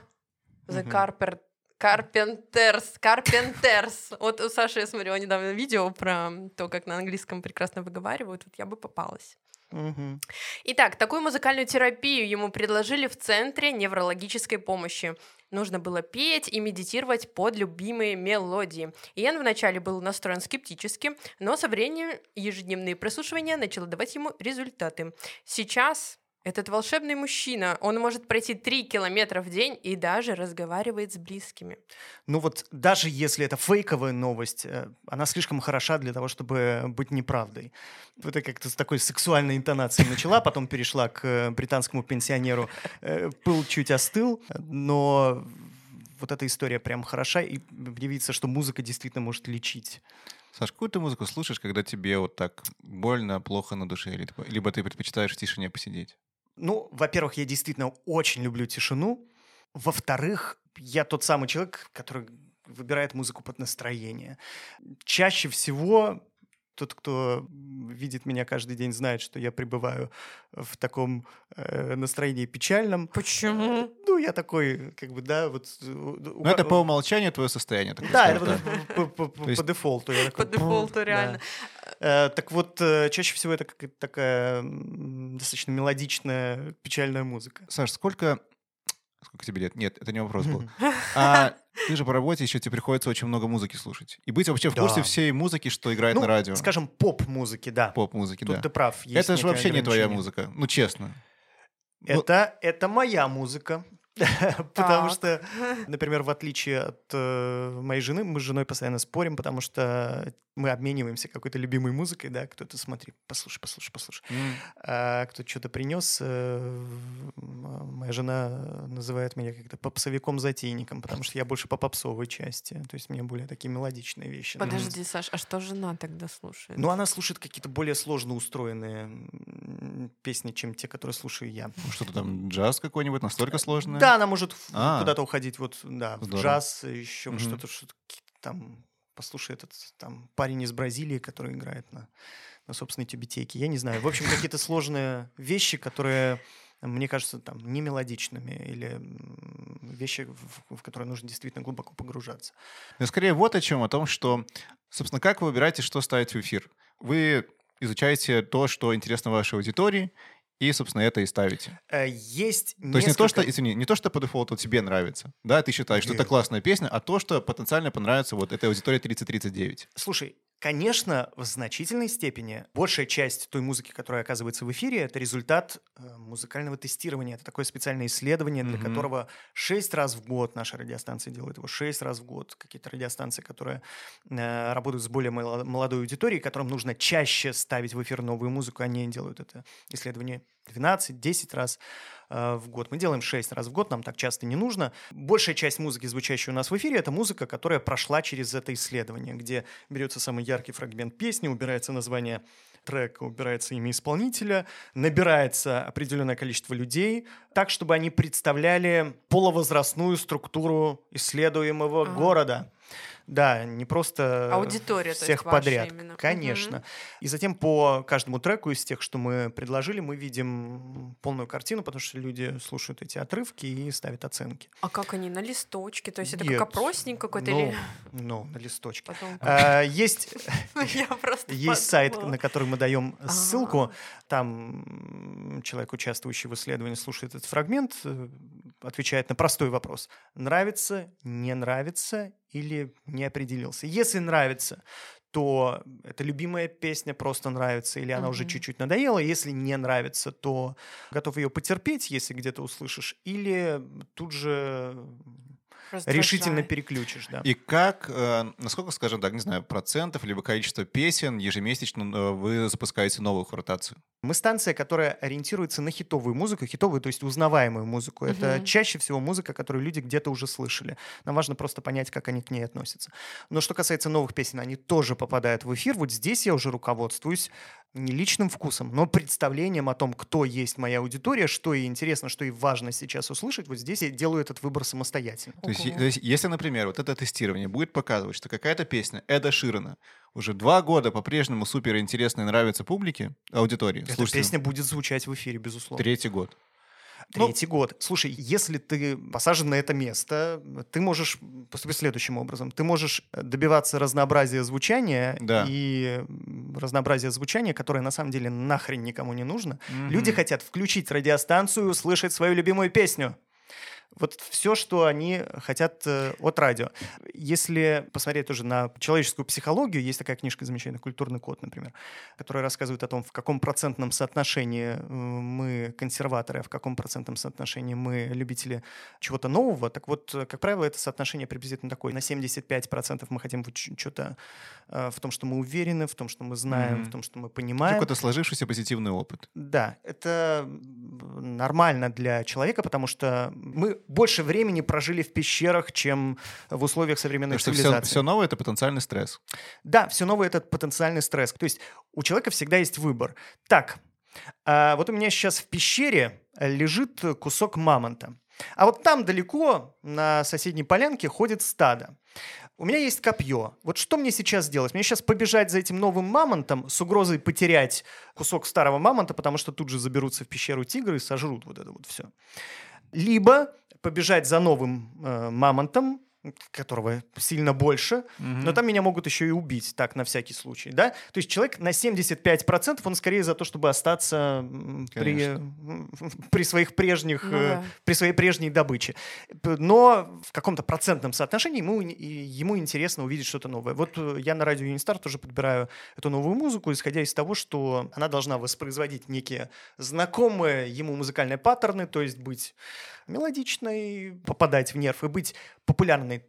[SPEAKER 3] The. Carpenters, Carpenters. Вот у Саши я смотрела недавно видео про то, как на английском прекрасно выговаривают. Вот я бы попалась.
[SPEAKER 1] Мгм.
[SPEAKER 3] Итак, такую музыкальную терапию ему предложили в Центре неврологической помощи. Нужно было петь и медитировать под любимые мелодии. Иэн вначале был настроен скептически, но со временем ежедневные прослушивания начало давать ему результаты. Сейчас этот волшебный мужчина, он может пройти 3 километра в день и даже разговаривает с близкими.
[SPEAKER 1] Ну вот даже если это фейковая новость, э, она слишком хороша для того, чтобы быть неправдой. Это как-то с такой сексуальной интонацией начала, потом перешла к э, британскому пенсионеру. Э, Пыл чуть остыл, но вот эта история прям хороша, и мне видится, что музыка действительно может лечить.
[SPEAKER 2] Саш, какую ты музыку слушаешь, когда тебе вот так больно, плохо на душе? Или- Либо ты предпочитаешь в тишине посидеть?
[SPEAKER 1] Ну, во-первых, я действительно очень люблю тишину. Во-вторых, я тот самый человек, который выбирает музыку под настроение. Чаще всего тот, кто видит меня каждый день, знает, что я пребываю в таком э, настроении печальном.
[SPEAKER 3] Почему?
[SPEAKER 1] Ну, я такой, как бы, да, вот... э,
[SPEAKER 2] Ну, это по умолчанию твое состояние.
[SPEAKER 1] Да, это по, по- по-
[SPEAKER 2] То есть-
[SPEAKER 1] по дефолту.
[SPEAKER 3] По дефолту, реально.
[SPEAKER 1] Э, так вот, э, чаще всего это какая-то такая достаточно мелодичная, печальная музыка.
[SPEAKER 2] Саш, сколько, Сколько тебе лет? Нет, это не вопрос был. А ты же по работе еще тебе приходится очень много музыки слушать. И быть вообще в курсе
[SPEAKER 1] Да.
[SPEAKER 2] всей музыки, что играет
[SPEAKER 1] Ну,
[SPEAKER 2] на радио.
[SPEAKER 1] скажем, поп-музыки, да.
[SPEAKER 2] Поп-музыки,
[SPEAKER 1] Тут
[SPEAKER 2] да.
[SPEAKER 1] ты прав. есть
[SPEAKER 2] Это же вообще не твоя музыка. Ну, честно. Ну,
[SPEAKER 1] Это, это моя музыка. Потому что, например, в отличие от э, моей жены, мы с женой постоянно спорим, потому что мы обмениваемся какой-то любимой музыкой, да, кто-то, смотри, послушай, послушай, послушай.
[SPEAKER 2] м,
[SPEAKER 1] А кто что-то принес, э, моя жена называет меня как-то попсовиком-затейником, потому что я больше по попсовой части, то есть мне более такие мелодичные вещи.
[SPEAKER 3] Подожди, Саш, а что жена тогда слушает?
[SPEAKER 1] Ну, она слушает какие-то более сложно устроенные песни, чем те, которые слушаю я.
[SPEAKER 2] ну, Что-то там, джаз какой-нибудь, настолько сложное?
[SPEAKER 1] Да, она может
[SPEAKER 2] А.
[SPEAKER 1] куда-то уходить, вот, да, в джаз, еще что-то, что-то там, послушай этот там парень из Бразилии, который играет на, на собственной тюбетейке, я не знаю. В общем, какие-то сложные вещи, которые мне кажется, там, не мелодичными или вещи, в, в которые нужно действительно глубоко погружаться.
[SPEAKER 2] Но скорее вот о чем, о том, что, собственно, как вы выбираете, что ставить в эфир? Вы изучаете то, что интересно вашей аудитории, и, собственно, это и ставите.
[SPEAKER 1] Э, Есть
[SPEAKER 2] То есть не то, что,
[SPEAKER 1] несколько-
[SPEAKER 2] извини, не то, что по дефолту тебе нравится, да, ты считаешь, что это классная песня, а то, что потенциально понравится вот этой аудитории 30-39.
[SPEAKER 1] Слушай, конечно, в значительной степени большая часть той музыки, которая оказывается в эфире, это результат э, музыкального тестирования. Это такое специальное исследование, для
[SPEAKER 2] Мгм.
[SPEAKER 1] которого шесть раз в год наши радиостанции делают его, шесть раз в год. Какие-то радиостанции, которые э, работают с более молодой аудиторией, которым нужно чаще ставить в эфир новую музыку, они делают это исследование 12-10 раз э, в год. Мы делаем 6 раз в год, нам так часто не нужно. Большая часть музыки, звучащей у нас в эфире, это музыка, которая прошла через это исследование, где берется самый яркий фрагмент песни, убирается название трека, убирается имя исполнителя, набирается определенное количество людей, так, чтобы они представляли полувозрастную структуру исследуемого
[SPEAKER 3] Ага.
[SPEAKER 1] города. Да, не просто
[SPEAKER 3] Аудитория, то есть
[SPEAKER 1] всех подряд.
[SPEAKER 3] именно.
[SPEAKER 1] Конечно. И затем по каждому треку из тех, что мы предложили, мы видим полную картину, потому что люди слушают эти отрывки и ставят оценки.
[SPEAKER 3] А как они на листочке? То есть это
[SPEAKER 1] Нет.
[SPEAKER 3] как опросник какой-то
[SPEAKER 1] Ну,
[SPEAKER 3] или
[SPEAKER 1] ну, на листочке.
[SPEAKER 3] потом?
[SPEAKER 1] А, Есть
[SPEAKER 3] просто
[SPEAKER 1] Есть сайт, на который мы даем ссылку.
[SPEAKER 3] А.
[SPEAKER 1] Там м, человек, участвующий в исследовании, слушает этот фрагмент, э, отвечает на простой вопрос. Нравится, не нравится или не определился. Если нравится, то это любимая песня просто нравится, или она уже
[SPEAKER 3] Мгм.
[SPEAKER 1] чуть-чуть надоела. Если не нравится, то готов ее потерпеть, если где-то услышишь, или тут же решительно переключишь. Да.
[SPEAKER 2] И как, э, насколько, скажем так, не знаю, процентов, либо количество песен ежемесячно э, вы запускаете новых в ротацию?
[SPEAKER 1] Мы станция, которая ориентируется на хитовую музыку, хитовую, то есть узнаваемую музыку. Это
[SPEAKER 3] Мгм.
[SPEAKER 1] чаще всего музыка, которую люди где-то уже слышали. Нам важно просто понять, как они к ней относятся. Но что касается новых песен, они тоже попадают в эфир. Вот здесь я уже руководствуюсь не личным вкусом, но представлением о том, кто есть моя аудитория, что ей интересно, что ей важно сейчас услышать. Вот здесь я делаю этот выбор самостоятельно.
[SPEAKER 2] То есть, то есть, если, например, вот это тестирование будет показывать, что какая-то песня Эда Ширана уже два года по-прежнему супер интересная и нравится публике, аудитории,
[SPEAKER 1] Эта
[SPEAKER 2] слушателям,
[SPEAKER 1] песня будет звучать в эфире, безусловно.
[SPEAKER 2] третий год. Ну,
[SPEAKER 1] Третий год. Слушай, если ты посажен на это место, ты можешь поступить следующим образом. Ты можешь э, добиваться разнообразия звучания
[SPEAKER 2] Да.
[SPEAKER 1] и разнообразия звучания, которое на самом деле нахрен никому не нужно. Люди
[SPEAKER 2] Мгм.
[SPEAKER 1] хотят включить радиостанцию, услышать свою любимую песню. Вот все, что они хотят э, от радио. Если посмотреть тоже на человеческую психологию, есть такая книжка замечательная «Культурный код», например, которая рассказывает о том, в каком процентном соотношении э, мы консерваторы, а в каком процентном соотношении мы любители чего-то нового. Так вот, э, как правило, это соотношение приблизительно такое. На 75% мы хотим вот что-то в том, что мы уверены, в том, что мы знаем,
[SPEAKER 2] Мгм.
[SPEAKER 1] в том, что мы понимаем.
[SPEAKER 2] Какой-то сложившийся позитивный опыт.
[SPEAKER 1] Да, это нормально для человека, потому что мы больше времени прожили в пещерах, чем в условиях современной
[SPEAKER 2] Потому что все,
[SPEAKER 1] цивилизации.
[SPEAKER 2] все новое — это потенциальный стресс.
[SPEAKER 1] Да, все новое это потенциальный стресс. То есть у человека всегда есть выбор. Так, а, вот у меня сейчас в пещере лежит кусок мамонта. А вот там далеко, на соседней полянке, ходит стадо. У меня есть копье. Вот что мне сейчас делать? Мне сейчас побежать за этим новым мамонтом с угрозой потерять кусок старого мамонта, потому что тут же заберутся в пещеру тигры и сожрут вот это вот все. Либо побежать за новым э, мамонтом, которого сильно больше, но там меня могут еще и убить, так, на всякий случай, да? То есть человек на 75% он скорее за то, чтобы остаться при, при своих прежних,
[SPEAKER 3] Ну
[SPEAKER 1] э,
[SPEAKER 3] да.
[SPEAKER 1] при своей прежней добыче. Но в каком-то процентном соотношении ему, ему интересно увидеть что-то новое. Вот э, я на радио Юнистар тоже подбираю эту новую музыку, исходя из того, что она должна воспроизводить некие знакомые ему музыкальные паттерны, то есть быть мелодичной, попадать в нерв и быть популярной,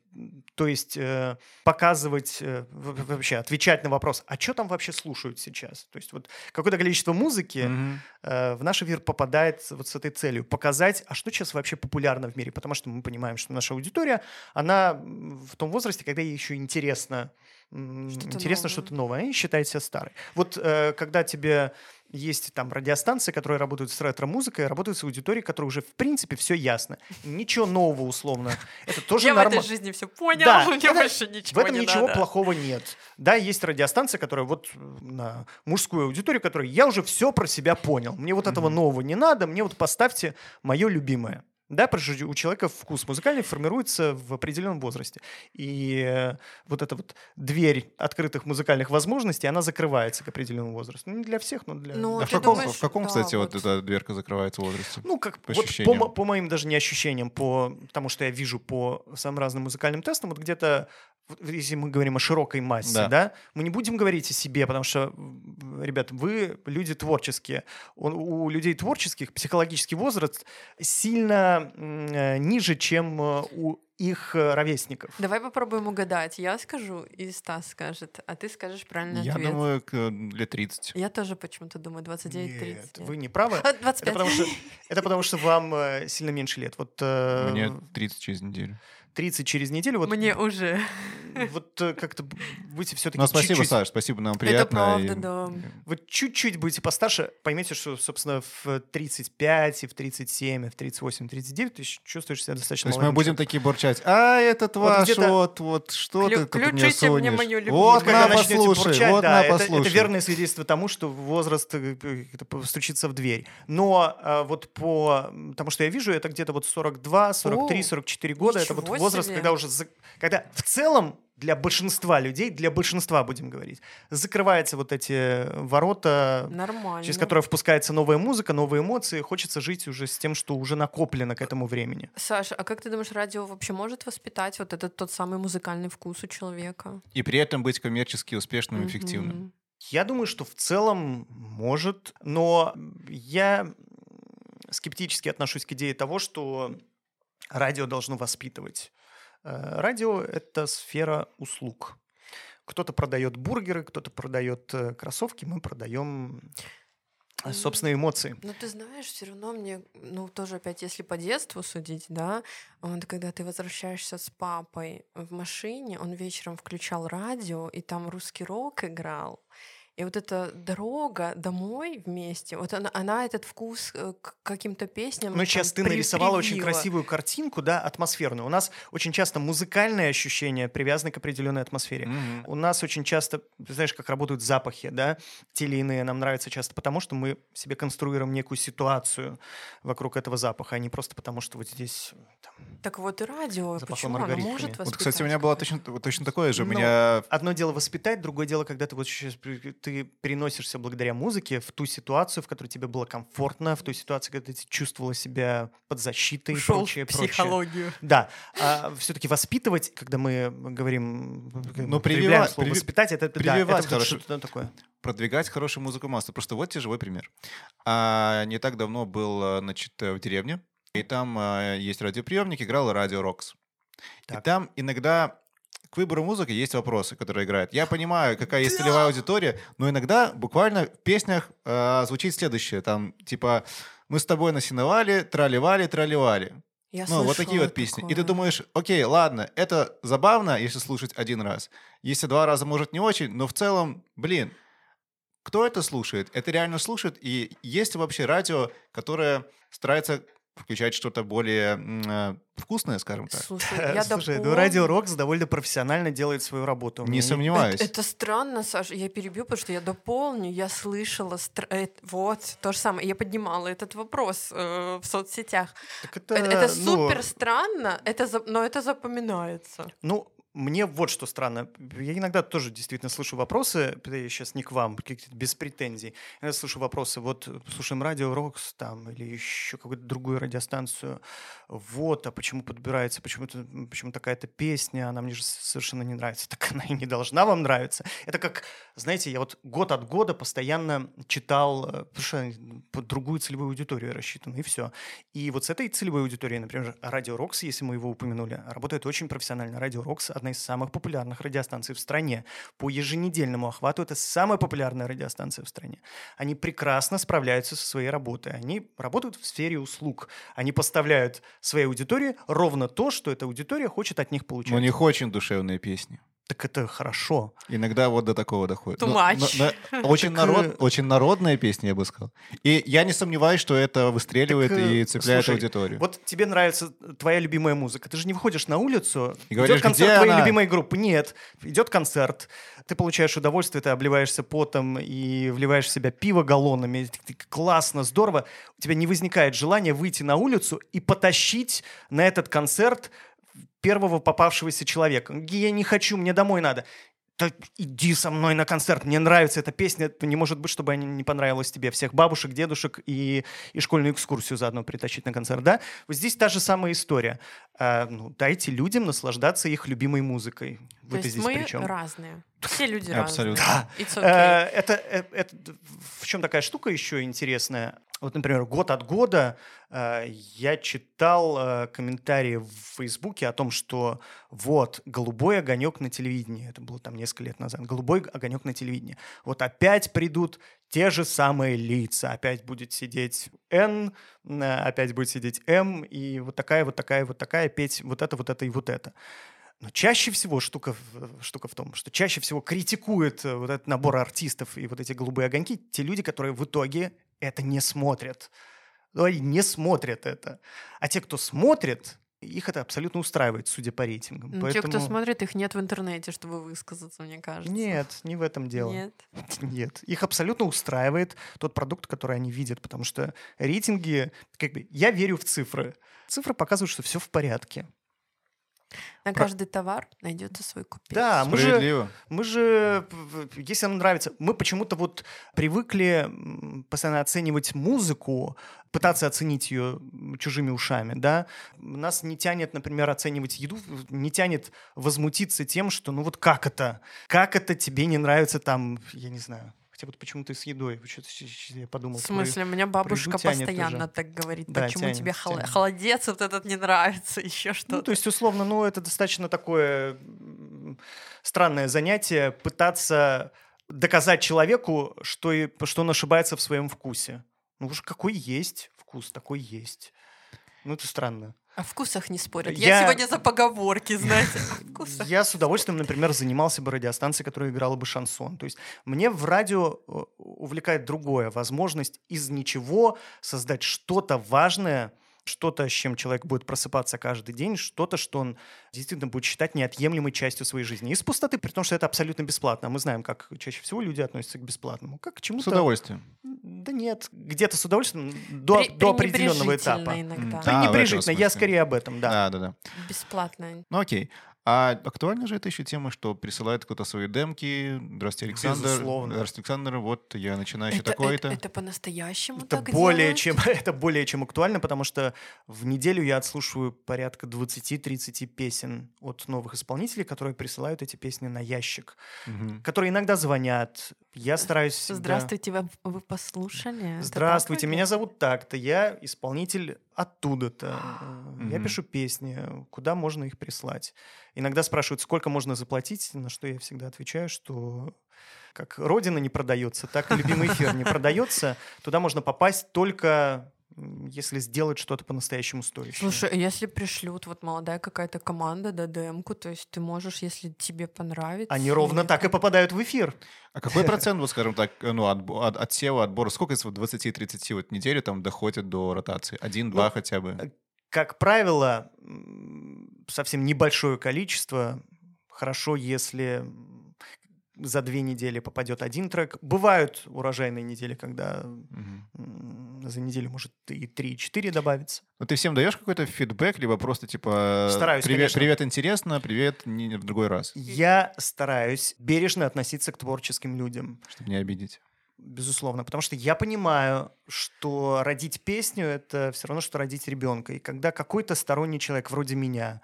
[SPEAKER 1] то есть э, показывать, э, вообще отвечать на вопрос, а что там вообще слушают сейчас? То есть вот какое-то количество музыки
[SPEAKER 2] Мгм.
[SPEAKER 1] э, в наш эфир попадает вот с этой целью показать, а что сейчас вообще популярно в мире, потому что мы понимаем, что наша аудитория, она в том возрасте, когда ей еще интересно м,
[SPEAKER 3] Что-то
[SPEAKER 1] интересно
[SPEAKER 3] новое.
[SPEAKER 1] что-то новое, они считают себя старой. Вот э, когда тебе есть там радиостанции, которые работают с ретро-музыкой, работают с аудиторией, которой уже в принципе все ясно. Ничего нового условно. Это тоже
[SPEAKER 3] Я в
[SPEAKER 1] нормально.
[SPEAKER 3] этой жизни все понял,
[SPEAKER 1] Да,
[SPEAKER 3] мне
[SPEAKER 1] это-
[SPEAKER 3] больше
[SPEAKER 1] В
[SPEAKER 3] ничего
[SPEAKER 1] этом
[SPEAKER 3] не
[SPEAKER 1] ничего
[SPEAKER 3] надо.
[SPEAKER 1] плохого нет. Да, есть радиостанция, которая вот э, на мужскую аудиторию, которая я уже все про себя понял. Мне вот этого нового не надо, мне вот поставьте мое любимое. Да, потому что у человека вкус музыкальный формируется в определенном возрасте. И э, вот эта вот дверь открытых музыкальных возможностей, она закрывается к определенному возрасту. Ну, не для всех, но для...
[SPEAKER 3] Ну,
[SPEAKER 2] А в каком,
[SPEAKER 3] думаешь,
[SPEAKER 2] в каком
[SPEAKER 3] да,
[SPEAKER 2] кстати, вот.
[SPEAKER 3] вот.
[SPEAKER 2] эта дверка закрывается в возрасте?
[SPEAKER 1] Ну, как
[SPEAKER 2] По
[SPEAKER 1] вот по, по моим даже не ощущениям, по тому, что я вижу по самым разным музыкальным тестам, вот где-то, если мы говорим о широкой массе,
[SPEAKER 2] Да.
[SPEAKER 1] да. мы не будем говорить о себе, потому что, ребят, вы люди творческие. Он- у людей творческих психологический возраст сильно э, ниже, чем э, у их э, ровесников.
[SPEAKER 3] Давай попробуем угадать. Я скажу, и Стас скажет, а ты скажешь правильный
[SPEAKER 2] Я
[SPEAKER 3] ответ.
[SPEAKER 2] думаю, к, лет 30.
[SPEAKER 3] Я тоже почему-то думаю 29-30.
[SPEAKER 1] Нет, вы не правы.
[SPEAKER 3] А,
[SPEAKER 1] Это
[SPEAKER 3] 25.
[SPEAKER 1] потому, что, это потому что вам э, сильно меньше лет. Вот э,
[SPEAKER 2] Мне 30 через неделю.
[SPEAKER 1] 30 через неделю. Вот
[SPEAKER 3] Мне уже.
[SPEAKER 1] Вот э, как-то будете все-таки
[SPEAKER 2] Ну, спасибо,
[SPEAKER 1] чуть-чуть,
[SPEAKER 2] Саш, спасибо, нам приятно.
[SPEAKER 3] правда,
[SPEAKER 2] и-
[SPEAKER 3] да.
[SPEAKER 1] вот чуть-чуть будете постарше, поймете, что, собственно, в 35, и в 37, и в 38, 39 ты чувствуешь себя достаточно
[SPEAKER 2] То есть мы будем такие бурчать. А этот
[SPEAKER 1] Вот
[SPEAKER 2] ваш,
[SPEAKER 1] где-то-
[SPEAKER 2] вот, вот, что
[SPEAKER 3] Клю-
[SPEAKER 2] ты тут мне
[SPEAKER 3] включите мне
[SPEAKER 2] сунешь?
[SPEAKER 3] мою.
[SPEAKER 2] Вот
[SPEAKER 1] Когда
[SPEAKER 2] на,
[SPEAKER 1] начнете
[SPEAKER 2] послушай,
[SPEAKER 1] бурчать,
[SPEAKER 2] вот
[SPEAKER 1] да,
[SPEAKER 2] на,
[SPEAKER 1] это,
[SPEAKER 2] послушай.
[SPEAKER 1] это верное свидетельство тому, что возраст э, э, это постучится в дверь. Но э, вот по тому, что я вижу, это где-то вот 42, 43,
[SPEAKER 3] О,
[SPEAKER 1] 44 года. Это вот
[SPEAKER 3] ничего
[SPEAKER 1] возраст,
[SPEAKER 3] себе.
[SPEAKER 1] когда уже, за- когда в целом для большинства людей, для большинства, будем говорить, закрываются вот эти ворота,
[SPEAKER 3] Нормально.
[SPEAKER 1] через которые впускается новая музыка, новые эмоции. Хочется жить уже с тем, что уже накоплено к этому времени.
[SPEAKER 3] Саша, а как ты думаешь, радио вообще может воспитать вот этот тот самый музыкальный вкус у человека?
[SPEAKER 2] И при этом быть коммерчески успешным и эффективным.
[SPEAKER 1] Я думаю, что в целом может, но я скептически отношусь к идее того, что радио должно воспитывать. Э, Радио — это сфера услуг. Кто-то продает бургеры, кто-то продает э, кроссовки, мы продаем э, собственные эмоции.
[SPEAKER 3] Ну, ты знаешь, все равно мне, ну, тоже опять, если по детству судить, да, вот когда ты возвращаешься с папой в машине, он вечером включал радио, и там русский рок играл. И вот эта дорога домой вместе, вот она, она этот вкус э, к каким-то песням.
[SPEAKER 1] Ну, сейчас ты нарисовала очень красивую картинку, да, атмосферную. У нас очень часто музыкальные ощущения привязаны к определенной атмосфере.
[SPEAKER 2] Мгм.
[SPEAKER 1] У нас очень часто, ты знаешь, как работают запахи, да, те или иные нам нравятся часто потому, что мы себе конструируем некую ситуацию вокруг этого запаха, а не просто потому, что вот здесь там,
[SPEAKER 3] Так вот и радио, почему оно может
[SPEAKER 1] Вот,
[SPEAKER 3] воспитать?
[SPEAKER 2] Вот, кстати, у меня было точно, точно такое же. У
[SPEAKER 1] Ну,
[SPEAKER 2] меня
[SPEAKER 1] одно дело воспитать, другое дело, когда ты вот сейчас ты переносишься благодаря музыке в ту ситуацию, в которой тебе было комфортно, в ту ситуацию, когда ты чувствовала себя под защитой и
[SPEAKER 3] Ушел
[SPEAKER 1] прочее,
[SPEAKER 3] в
[SPEAKER 1] прочее.
[SPEAKER 3] психологию.
[SPEAKER 1] Да, а все-таки воспитывать, когда мы говорим,
[SPEAKER 2] Ну, прививать-
[SPEAKER 1] слово
[SPEAKER 2] приви-
[SPEAKER 1] воспитать, это, это- да,
[SPEAKER 2] прививать
[SPEAKER 1] это
[SPEAKER 2] хорошо.
[SPEAKER 1] что-то такое.
[SPEAKER 2] продвигать хорошую музыку массы. Просто вот тебе живой пример. А, не так давно был, а, значит, э, в деревне, и там а, есть радиоприемник, играл радио Рокс. И там иногда к выбору музыки есть вопросы, которые играют. Я понимаю, какая есть целевая аудитория, но иногда буквально в песнях а, звучит следующее. Там типа «Мы с тобой насиновали, тролливали, тролливали».
[SPEAKER 3] Я
[SPEAKER 2] Ну, вот такие вот песни. И ты
[SPEAKER 3] такое.
[SPEAKER 2] думаешь, окей, ладно, это забавно, если слушать один раз. Если два раза, может, не очень, но в целом, блин, кто это слушает? Это реально слушает? И есть ли вообще радио, которое старается включать что-то более э, вкусное, скажем так.
[SPEAKER 3] Слушай, я
[SPEAKER 1] Слушай, ну
[SPEAKER 3] дополню.
[SPEAKER 1] Радио Рокс довольно профессионально делает свою работу.
[SPEAKER 2] Не
[SPEAKER 1] Мне
[SPEAKER 2] сомневаюсь.
[SPEAKER 3] Это, это странно, Саша. Я перебью, потому что я дополню. Я слышала... стр- э, Вот, то же самое. Я поднимала этот вопрос э, в соцсетях.
[SPEAKER 1] Так
[SPEAKER 3] Это, это
[SPEAKER 1] ну,
[SPEAKER 3] супер странно, это, за- но это запоминается.
[SPEAKER 1] Ну, мне вот что странно. Я иногда тоже действительно слышу вопросы, я сейчас не к вам, без претензий. Я слышу вопросы, вот слушаем радио Рокс там или еще какую-то другую радиостанцию. Вот, а почему подбирается, почему, почему такая-то песня, она мне же совершенно не нравится. Так она и не должна вам нравиться. Это как, знаете, я вот год от года постоянно читал, э, потому что под другую целевую аудиторию рассчитано, и все. И вот с этой целевой аудиторией, например, Радио Рокс, если мы его упомянули, работает очень профессионально. Радио Рокс — одна из самых популярных радиостанций в стране. По еженедельному охвату это самая популярная радиостанция в стране. Они прекрасно справляются со своей работой. Они работают в сфере услуг. Они поставляют своей аудитории ровно то, что эта аудитория хочет от них получать.
[SPEAKER 2] У них очень душевные песни.
[SPEAKER 1] Так это хорошо.
[SPEAKER 2] Иногда вот до такого доходит.
[SPEAKER 3] Too
[SPEAKER 2] Ну,
[SPEAKER 3] much.
[SPEAKER 2] но- но очень,
[SPEAKER 1] Так,
[SPEAKER 2] народ,
[SPEAKER 1] э,
[SPEAKER 2] очень народная песня, я бы сказал. И я не сомневаюсь, что это выстреливает
[SPEAKER 1] Так, э,
[SPEAKER 2] и цепляет
[SPEAKER 1] слушай,
[SPEAKER 2] аудиторию.
[SPEAKER 1] Вот тебе нравится твоя любимая музыка. Ты же не выходишь на улицу,
[SPEAKER 2] И говоришь,
[SPEAKER 1] идет концерт
[SPEAKER 2] «Где
[SPEAKER 1] твоей
[SPEAKER 2] она?»
[SPEAKER 1] любимой группы. Нет, идет концерт. Ты получаешь удовольствие, ты обливаешься потом и вливаешь в себя пиво галлонами. Классно, здорово. У тебя не возникает желания выйти на улицу и потащить на этот концерт первого попавшегося человека. Я не хочу, мне домой надо. Да иди со мной на концерт, мне нравится эта песня. Это не может быть, чтобы она не понравилась тебе. Всех бабушек, дедушек и, и школьную экскурсию заодно притащить на концерт, да? Вот здесь та же самая история. А, ну, дайте людям наслаждаться их любимой музыкой.
[SPEAKER 3] То
[SPEAKER 1] Вы-то
[SPEAKER 3] есть
[SPEAKER 1] здесь
[SPEAKER 3] мы
[SPEAKER 1] при чем?
[SPEAKER 3] разные. Все люди
[SPEAKER 2] Абсолютно.
[SPEAKER 3] разные. It's
[SPEAKER 1] Э,
[SPEAKER 3] okay.
[SPEAKER 1] Это, э, это в чем такая штука еще интересная? Вот, например, год от года э, я читал э, комментарии в Фейсбуке о том, что вот голубой огонек на телевидении. Это было там несколько лет назад. Голубой огонек на телевидении. Вот опять придут те же самые лица. Опять будет сидеть Н, э, опять будет сидеть М, и вот такая, вот такая, вот такая, петь вот это, вот это и вот это. Но чаще всего штука, штука в том, что чаще всего критикуют э, вот этот набор артистов и вот эти голубые огоньки те люди, которые в итоге это не смотрят. Они не смотрят это. А те, кто смотрит, их это абсолютно устраивает, судя по рейтингам.
[SPEAKER 3] Ну, Те, кто
[SPEAKER 1] Поэтому-
[SPEAKER 3] смотрит, их нет в интернете, чтобы высказаться, мне кажется.
[SPEAKER 1] Нет, не в этом дело.
[SPEAKER 3] Нет.
[SPEAKER 1] Нет. Их абсолютно устраивает тот продукт, который они видят, потому что рейтинги, как бы, я верю в цифры. Цифры показывают, что все в порядке.
[SPEAKER 3] На
[SPEAKER 1] Про-
[SPEAKER 3] каждый товар найдется свой купец.
[SPEAKER 1] Да, мы же, мы же, если нам нравится, мы почему-то вот привыкли постоянно оценивать музыку, пытаться оценить ее чужими ушами, да. Нас не тянет, например, оценивать еду, не тянет возмутиться тем, что, ну вот как это? Как это тебе не нравится там, я не знаю, Хотя вот почему-то с едой. Я подумал.
[SPEAKER 3] В
[SPEAKER 1] про-
[SPEAKER 3] смысле, у меня бабушка постоянно так говорит.
[SPEAKER 1] Да,
[SPEAKER 3] Почему
[SPEAKER 1] тянет,
[SPEAKER 3] тебе хол-
[SPEAKER 1] тянет.
[SPEAKER 3] холодец вот этот не нравится, еще
[SPEAKER 1] Ну,
[SPEAKER 3] что-то.
[SPEAKER 1] то есть, условно, ну, это достаточно такое странное занятие пытаться доказать человеку, что, и, что он ошибается в своем вкусе. Ну уж какой есть вкус, такой есть. Ну, это странно.
[SPEAKER 3] О вкусах не спорят.
[SPEAKER 1] Я-
[SPEAKER 3] Я, сегодня за поговорки, знаете.
[SPEAKER 1] Я с удовольствием, например, занимался бы радиостанцией, которая играла бы шансон. То есть мне в радио э, увлекает другое. Возможность из ничего создать что-то важное, что-то, с чем человек будет просыпаться каждый день, что-то, что он действительно будет считать неотъемлемой частью своей жизни. Из пустоты, при том, что это абсолютно бесплатно. Мы знаем, как чаще всего люди относятся к бесплатному. Как к
[SPEAKER 2] С
[SPEAKER 1] чему-то...
[SPEAKER 2] удовольствием.
[SPEAKER 1] Да нет, где-то с удовольствием до,
[SPEAKER 3] При-
[SPEAKER 1] до определенного этапа.
[SPEAKER 3] иногда.
[SPEAKER 2] А, этом
[SPEAKER 1] Пренебрежительно, я скорее об этом, да.
[SPEAKER 2] Да, да, да.
[SPEAKER 3] Бесплатно.
[SPEAKER 2] Ну окей. А актуальна же эта еще тема, что присылает кто-то свои демки. Здравствуйте, Александр.
[SPEAKER 1] Безусловно.
[SPEAKER 2] Здравствуйте, Александр. Вот я начинающий
[SPEAKER 3] Это,
[SPEAKER 2] такой-то.
[SPEAKER 3] это- это по-настоящему
[SPEAKER 1] Это
[SPEAKER 3] так
[SPEAKER 1] более,
[SPEAKER 3] делают?
[SPEAKER 1] чем, это более чем актуально, потому что в неделю я отслушиваю порядка 20-30 песен от новых исполнителей, которые присылают эти песни на ящик,
[SPEAKER 2] Мгм.
[SPEAKER 1] которые иногда звонят. Я стараюсь... всегда-
[SPEAKER 3] Здравствуйте, вы, вы послушали?
[SPEAKER 1] Здравствуйте,
[SPEAKER 3] так
[SPEAKER 1] меня зовут так-то, я исполнитель оттуда-то. Я пишу песни, куда можно их прислать. Иногда спрашивают, сколько можно заплатить, на что я всегда отвечаю, что как Родина не продается, так и любимый эфир не продается. Туда можно попасть только если сделать что-то по-настоящему стоящее.
[SPEAKER 3] Слушай, а если пришлют вот молодая какая-то команда, да, демку, то есть ты можешь, если тебе понравится...
[SPEAKER 1] Они ровно
[SPEAKER 3] или
[SPEAKER 1] так и попадают в эфир.
[SPEAKER 2] А какой процент, вот, скажем так, ну, отбо- от, отсева, отбора, сколько из вот 20-30 вот недели там доходит до ротации? Один-два
[SPEAKER 1] Ну,
[SPEAKER 2] хотя бы?
[SPEAKER 1] э, Как правило, совсем небольшое количество. Хорошо, если за две недели попадет один трек. Бывают урожайные недели, когда м, за неделю может и 3-4 добавиться.
[SPEAKER 2] Ну, ты всем даешь какой-то фидбэк, либо просто типа
[SPEAKER 1] Стараюсь,
[SPEAKER 2] привет,
[SPEAKER 1] конечно.
[SPEAKER 2] привет, интересно, привет, не в другой раз,
[SPEAKER 1] Я стараюсь бережно относиться к творческим людям.
[SPEAKER 2] чтобы не обидеть.
[SPEAKER 1] Безусловно, потому что я понимаю, что родить песню это все равно, что родить ребенка. И когда какой-то сторонний человек вроде меня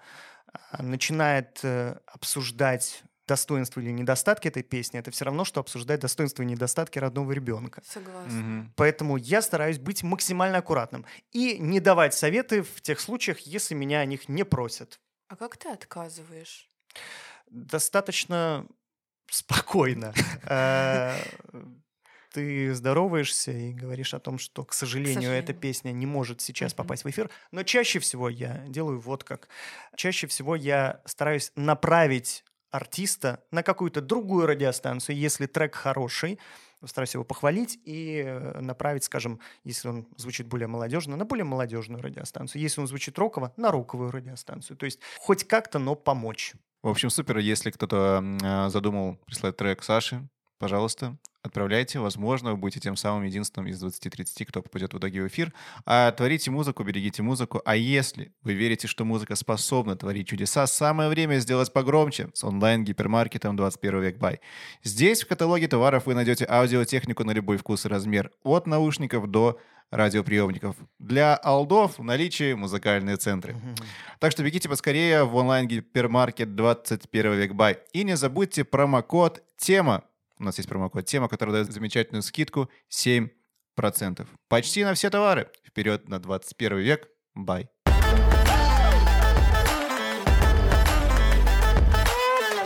[SPEAKER 1] а, начинает э, обсуждать достоинства или недостатки этой песни, это все равно, что обсуждать достоинства и недостатки родного ребенка.
[SPEAKER 3] Согласна.
[SPEAKER 2] Мгм.
[SPEAKER 1] Поэтому я стараюсь быть максимально аккуратным и не давать советы в тех случаях, если меня о них не просят.
[SPEAKER 3] А как ты отказываешь?
[SPEAKER 1] достаточно спокойно. Э, Ты здороваешься и говоришь о том, что, к сожалению, эта
[SPEAKER 3] сожалению.
[SPEAKER 1] песня не может сейчас
[SPEAKER 3] Мгм.
[SPEAKER 1] попасть в эфир. Но чаще всего я делаю вот как. Чаще всего я стараюсь направить артиста на какую-то другую радиостанцию, если трек хороший, стараюсь его похвалить и э, направить, скажем, если он звучит более молодежно, на более молодежную радиостанцию. Если он звучит роково, на роковую радиостанцию. То есть хоть как-то, но помочь.
[SPEAKER 2] В общем, супер, если кто-то а, задумал прислать трек Саши, пожалуйста, отправляйте. Возможно, вы будете тем самым единственным из 20-30, кто попадет в итоге в эфир. А творите музыку, берегите музыку. А если вы верите, что музыка способна творить чудеса, самое время сделать погромче с онлайн-гипермаркетом 21 век бай. Здесь в каталоге товаров вы найдете аудиотехнику на любой вкус и размер, от наушников до радиоприемников. Для алдов в наличии музыкальные центры. Так что бегите поскорее в онлайн-гипермаркет 21 век бай. И не забудьте промокод «Тема». У нас есть промокод «Тема», который дает замечательную скидку 7%. Почти на все товары. Вперед на 21 век. Бай.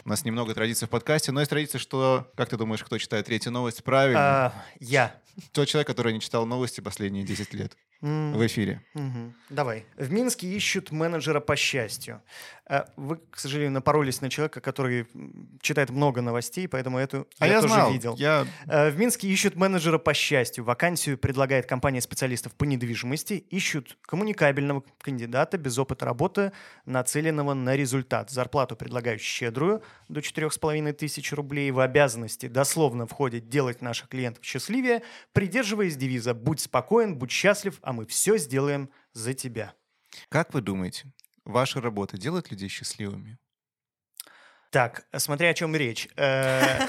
[SPEAKER 2] У нас немного традиций в подкасте, но есть традиция, что, как ты думаешь, кто читает третью новость правильно?
[SPEAKER 1] А, Я.
[SPEAKER 2] Тот человек, который не читал новости последние 10 лет
[SPEAKER 1] М,
[SPEAKER 2] в эфире.
[SPEAKER 1] мгм. Давай. В Минске ищут менеджера по счастью. А, Вы, к сожалению, напоролись на человека, который читает много новостей, поэтому эту
[SPEAKER 2] А
[SPEAKER 1] я,
[SPEAKER 2] я
[SPEAKER 1] тоже
[SPEAKER 2] знал.
[SPEAKER 1] видел.
[SPEAKER 2] Я
[SPEAKER 1] Э, В Минске ищут менеджера по счастью. Вакансию предлагает компания специалистов по недвижимости. Ищут коммуникабельного кандидата без опыта работы, нацеленного на результат. Зарплату предлагают щедрую, до 4,5 тысяч рублей. В обязанности дословно входит делать наших клиентов счастливее, придерживаясь девиза «Будь спокоен, будь счастлив, а мы все сделаем за тебя».
[SPEAKER 2] Как вы думаете, ваша работа делает людей счастливыми?
[SPEAKER 1] Так, смотря о чем речь. Э,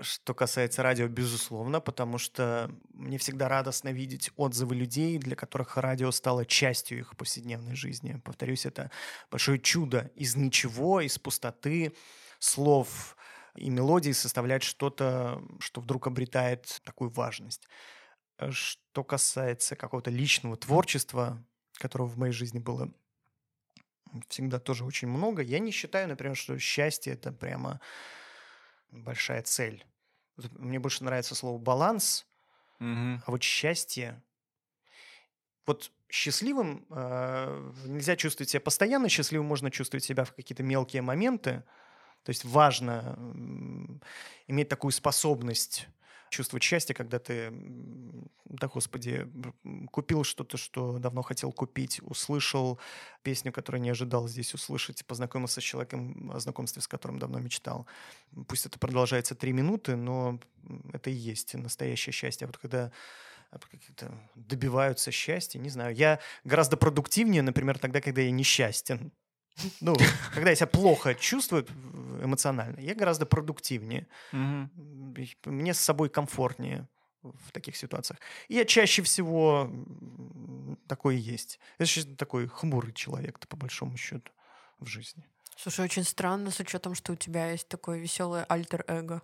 [SPEAKER 1] Что касается радио, безусловно, потому что мне всегда радостно видеть отзывы людей, для которых радио стало частью их повседневной жизни. Повторюсь, это большое чудо. Из ничего, из пустоты слов и мелодий составлять что-то, что вдруг обретает такую важность. Э, Что касается какого-то личного творчества, которого в моей жизни было всегда тоже очень много. Я не считаю, например, что счастье это прямо большая цель. Мне больше нравится слово баланс, а вот счастье. Вот счастливым э, нельзя чувствовать себя постоянно счастливым, можно чувствовать себя в какие-то мелкие моменты. То есть важно м, иметь такую способность чувствовать счастье, когда ты, да господи, купил что-то, что давно хотел купить, услышал песню, которую не ожидал здесь услышать, познакомился с человеком, о знакомстве с которым давно мечтал. Пусть это продолжается три минуты, но это и есть настоящее счастье. А вот когда а, добиваются счастья, не знаю. Я гораздо продуктивнее, например, тогда, когда я несчастен. Ну, когда я себя плохо чувствую эмоционально, я гораздо продуктивнее. Мне с собой комфортнее в таких ситуациях. И я чаще всего такой и есть. Я сейчас такой хмурый человек, по большому счету, в жизни.
[SPEAKER 3] Слушай, очень странно с учетом, что у тебя есть такое веселое альтер-эго.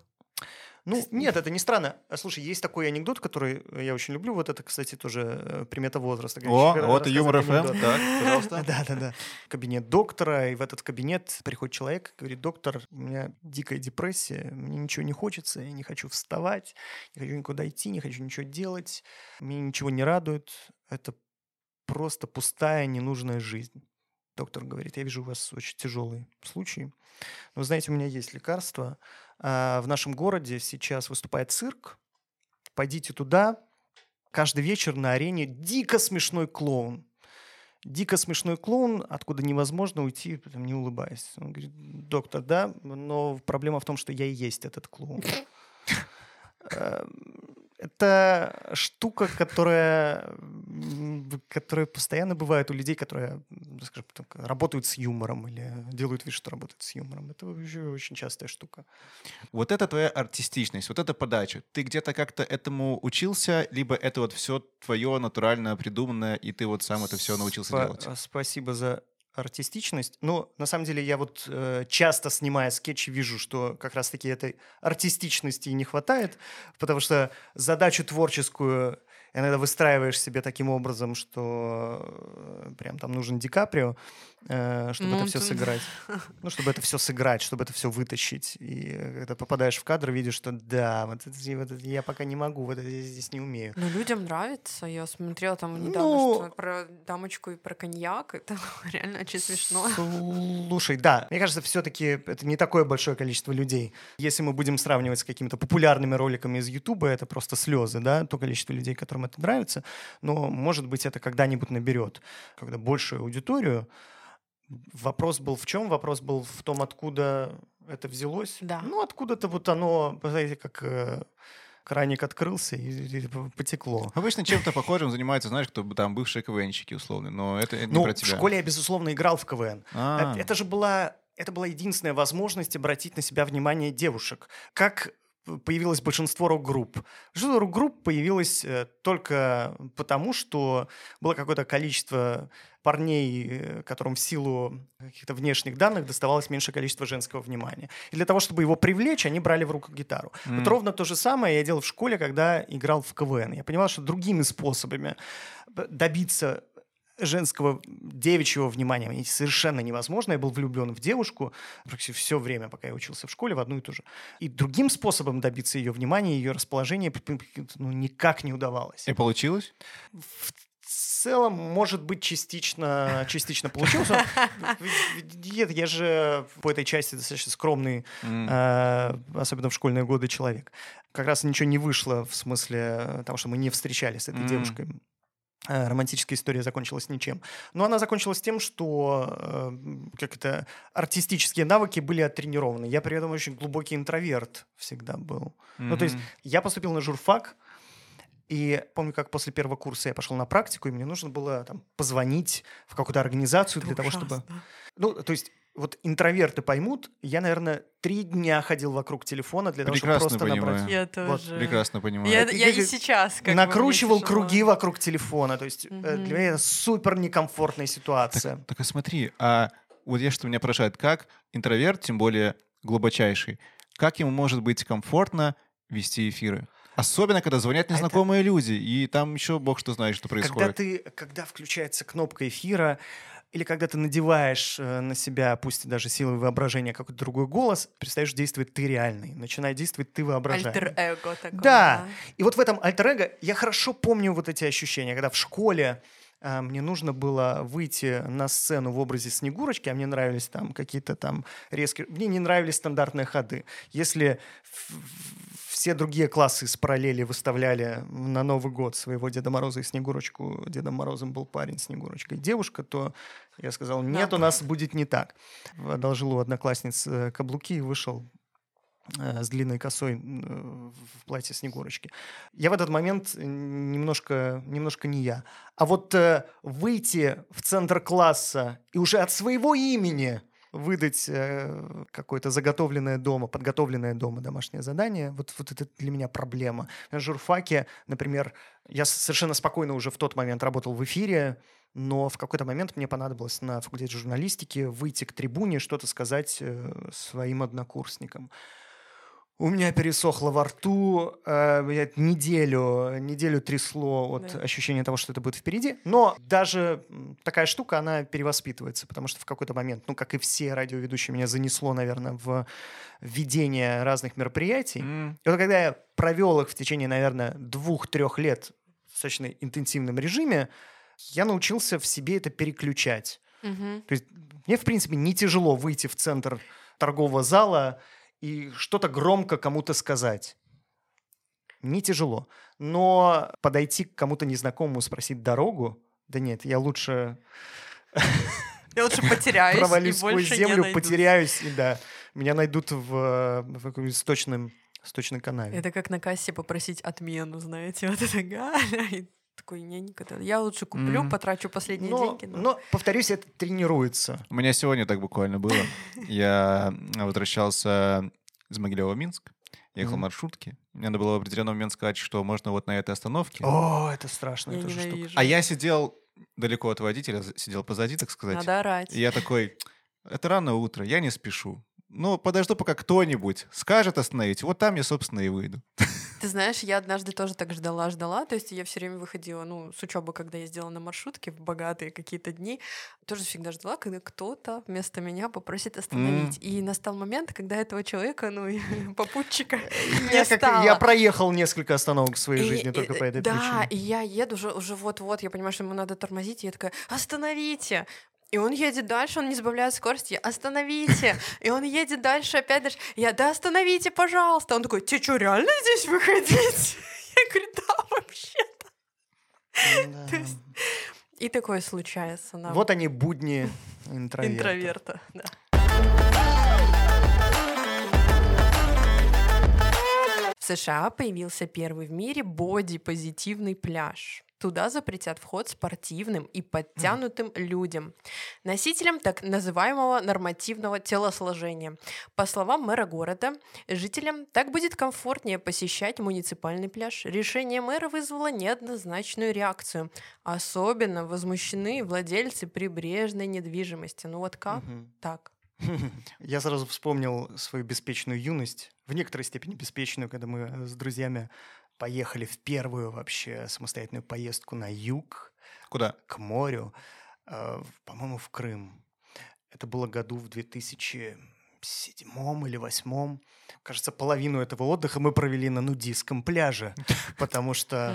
[SPEAKER 1] Ну, нет, это не странно. А, Слушай, есть такой анекдот, который я очень люблю. Вот это, кстати, тоже э, примета возраста.
[SPEAKER 2] О, вот и юмор ФМ.
[SPEAKER 1] анекдот.
[SPEAKER 2] Так, пожалуйста.
[SPEAKER 1] Да, да, да. Кабинет доктора, и в этот кабинет приходит человек, говорит, доктор, у меня дикая депрессия, мне ничего не хочется, я не хочу вставать, не хочу никуда идти, не хочу ничего делать, мне ничего не радует, это просто пустая, ненужная жизнь. Доктор говорит, я вижу у вас очень тяжелый случай. Но знаете, у меня есть лекарство. А, В нашем городе сейчас выступает цирк. Пойдите туда. Каждый вечер на арене дико смешной клоун. Дико смешной клоун, откуда невозможно уйти, не улыбаясь. Он говорит, доктор, да, но проблема в том, что я и есть этот клоун. Это штука, которая, которая постоянно бывает у людей, которые, м, скажем так, работают с юмором или делают вид, что работают с юмором. Это вообще очень частая штука.
[SPEAKER 2] Вот это твоя артистичность, вот эта подача. Ты где-то как-то этому учился, либо это вот все твое натурально придуманное, и ты вот сам это все научился
[SPEAKER 1] Спа-
[SPEAKER 2] делать?
[SPEAKER 1] Спасибо за артистичность. Но на самом деле я вот э, часто снимая скетчи вижу, что как раз-таки этой артистичности не хватает, потому что задачу творческую иногда выстраиваешь себе таким образом, что э, прям там нужен Ди Каприо, чтобы
[SPEAKER 3] Ну,
[SPEAKER 1] это все
[SPEAKER 3] ты-
[SPEAKER 1] сыграть. Ну, чтобы это все сыграть, чтобы это все вытащить. И э, когда попадаешь в кадр, видишь, что да, вот это, вот это я пока не могу, вот это я здесь не умею.
[SPEAKER 3] Но людям нравится. Я смотрела там недавно
[SPEAKER 1] Ну-
[SPEAKER 3] что про дамочку и про коньяк. Это реально очень смешно.
[SPEAKER 1] Слушай, да, мне кажется, все-таки это не такое большое количество людей. Если мы будем сравнивать с какими-то популярными роликами из Ютуба, это просто слезы, да, то количество людей, которым это нравится. Но, может быть, это когда-нибудь наберет, когда большую аудиторию. Вопрос был в чем? Вопрос был в том, откуда это взялось.
[SPEAKER 3] Да.
[SPEAKER 1] Ну, откуда-то вот оно, знаете, как э, краник открылся и, и потекло.
[SPEAKER 2] Обычно чем-то похожим занимаются, знаешь, кто бы там бывшие КВНщики условно, но это не
[SPEAKER 1] Ну,
[SPEAKER 2] про
[SPEAKER 1] в
[SPEAKER 2] тебя.
[SPEAKER 1] школе я, безусловно, играл в КВН.
[SPEAKER 2] А,
[SPEAKER 1] Это, это же была, это была единственная возможность обратить на себя внимание девушек. Как появилось большинство рок-групп. Большинство рок-групп появилось э, только потому, что было какое-то количество парней, э, которым в силу каких-то внешних данных доставалось меньшее количество женского внимания. И для того, чтобы его привлечь, они брали в руку гитару.
[SPEAKER 2] М.
[SPEAKER 1] Вот ровно то же самое я делал в школе, когда играл в КВН. Я понимал, что другими способами э, добиться женского девичьего внимания совершенно невозможно. Я был влюблен в девушку практически все время, пока я учился в школе, в одну и ту же. И другим способом добиться ее внимания, ее расположения ну, никак не удавалось.
[SPEAKER 2] И получилось?
[SPEAKER 1] В целом, может быть, частично, частично получилось. Нет, я же по этой части достаточно скромный, э, особенно в школьные годы, человек. Как раз ничего не вышло в смысле того, что мы не встречались с этой девушкой. Э, Романтическая история закончилась ничем. Но она закончилась тем, что э, как это, артистические навыки были оттренированы. Я при этом очень глубокий интроверт всегда был. Ну, то есть я поступил на журфак, и помню, как после первого курса я пошел на практику, и мне нужно было там, позвонить в какую-то организацию для того, чтобы...
[SPEAKER 3] Ужасно.
[SPEAKER 1] Ну, то есть вот интроверты поймут, я, наверное, три дня ходил вокруг телефона для того, чтобы
[SPEAKER 2] Прекрасно
[SPEAKER 1] просто набрать...
[SPEAKER 2] понимаю.
[SPEAKER 3] Я
[SPEAKER 1] Вот,
[SPEAKER 3] тоже.
[SPEAKER 2] Прекрасно понимаю.
[SPEAKER 3] Я,
[SPEAKER 1] Это
[SPEAKER 3] я и сейчас как бы
[SPEAKER 1] накручивал
[SPEAKER 3] тяжело.
[SPEAKER 1] круги вокруг телефона. То есть
[SPEAKER 3] Мгм.
[SPEAKER 1] для меня это супер некомфортная ситуация.
[SPEAKER 2] Так, так а смотри, а вот я что меня поражает, как интроверт, тем более глубочайший, как ему может быть комфортно вести эфиры? Особенно, когда звонят
[SPEAKER 1] А это-
[SPEAKER 2] незнакомые люди, и там еще бог что знает, что
[SPEAKER 1] Когда
[SPEAKER 2] происходит.
[SPEAKER 1] ты, когда включается кнопка эфира, или когда ты надеваешь э, на себя, пусть даже силой воображения, какой-то другой голос, перестаешь действовать ты реальный, начинает действовать ты воображаемый.
[SPEAKER 3] Альтер-эго такое.
[SPEAKER 1] Да. И вот в этом альтер я хорошо помню вот эти ощущения, когда в школе а, мне нужно было выйти на сцену в образе Снегурочки, а мне нравились там какие-то там резкие... Мне не нравились стандартные ходы. Если все другие классы с параллели выставляли на Новый год своего Деда Мороза и Снегурочку, Дедом Морозом был парень, Снегурочкой девушка, то я сказал, нет, у нас будет не так. Одолжил у одноклассниц э, каблуки и вышел э, с длинной косой м, в платье Снегурочки. Я в этот момент э, немножко, немножко не я. А вот э, выйти в центр класса и уже от своего имени выдать э, какое-то заготовленное дома, подготовленное дома домашнее задание, вот, вот это для меня проблема. На журфаке, например, я совершенно спокойно уже в тот момент работал в эфире, но в какой-то момент мне понадобилось на факультете журналистики выйти к трибуне, что-то сказать э, своим однокурсникам. У меня пересохло во рту, э, неделю, неделю трясло от
[SPEAKER 3] Да.
[SPEAKER 1] ощущения того, что это будет впереди. Но даже такая штука, она перевоспитывается, потому что в какой-то момент, ну, как и все радиоведущие, меня занесло, наверное, в ведение разных мероприятий.
[SPEAKER 2] М,
[SPEAKER 1] И вот когда я провел их в течение, наверное, двух-трех лет в достаточно интенсивном режиме, я научился в себе это переключать.
[SPEAKER 3] Мгм.
[SPEAKER 1] То есть мне, в принципе, не тяжело выйти в центр торгового зала и что-то громко кому-то сказать. Не тяжело. Но подойти к кому-то незнакомому, спросить дорогу, да нет, я лучше
[SPEAKER 3] Я лучше потеряюсь
[SPEAKER 1] провалюсь сквозь землю, потеряюсь, и да, меня найдут в, в каком-нибудь сточном, сточной канаве.
[SPEAKER 3] Это как на кассе попросить отмену, знаете, вот это Галя. Такой, не, никогда. Я лучше куплю,
[SPEAKER 2] Мгм.
[SPEAKER 3] потрачу последние
[SPEAKER 1] но,
[SPEAKER 3] деньги. но-
[SPEAKER 1] но, повторюсь, это тренируется.
[SPEAKER 2] У меня сегодня так буквально было. Я возвращался из Могилева в Минск, ехал в
[SPEAKER 1] Мгм.
[SPEAKER 2] маршрутке. Мне надо было в определенный момент сказать, что можно вот на этой остановке.
[SPEAKER 1] О, это страшно.
[SPEAKER 3] Я
[SPEAKER 1] это же штука.
[SPEAKER 2] А я сидел далеко от водителя, сидел позади, так сказать.
[SPEAKER 3] Надо орать.
[SPEAKER 2] И я такой, это рано утро, я не спешу. Ну, подожду, пока кто-нибудь скажет остановить. Вот там я, собственно, и выйду.
[SPEAKER 3] Ты знаешь, я однажды тоже так ждала, ждала. То есть я все время выходила, ну, с учебы, когда ездила на маршрутке в богатые какие-то дни, тоже всегда ждала, когда кто-то вместо меня попросит остановить. И настал момент, когда этого человека, ну, попутчика не
[SPEAKER 1] Я,
[SPEAKER 3] стало.
[SPEAKER 1] я проехал несколько остановок в своей жизни только по этой
[SPEAKER 3] да,
[SPEAKER 1] причине.
[SPEAKER 3] и я еду уже, уже вот-вот, я понимаю, что ему надо тормозить, и я такая, остановите! И он едет дальше, он не сбавляет скорости, я, остановите! И он едет дальше, опять дальше. Я, да остановите, пожалуйста! Он такой, тебе что, реально здесь выходить? Я говорю, да, вообще-то. То есть И такое случается нам.
[SPEAKER 1] Вот они будни интроверта.
[SPEAKER 3] интроверта. да. В США появился первый в мире боди-позитивный пляж. Туда запретят вход спортивным и подтянутым людям, носителям так называемого нормативного телосложения. По словам мэра города, жителям так будет комфортнее посещать муниципальный пляж. Решение мэра вызвало неоднозначную реакцию. Особенно возмущены владельцы прибрежной недвижимости. Ну вот как
[SPEAKER 1] Мгм.
[SPEAKER 3] так?
[SPEAKER 1] Я сразу вспомнил свою беспечную юность, в некоторой степени беспечную, когда мы э, с друзьями поехали в первую вообще самостоятельную поездку на юг,
[SPEAKER 2] Куда?
[SPEAKER 1] к морю, э, по-моему, в Крым. Это было году в 2007 или 2008. Кажется, половину этого отдыха мы провели на нудистском пляже, потому что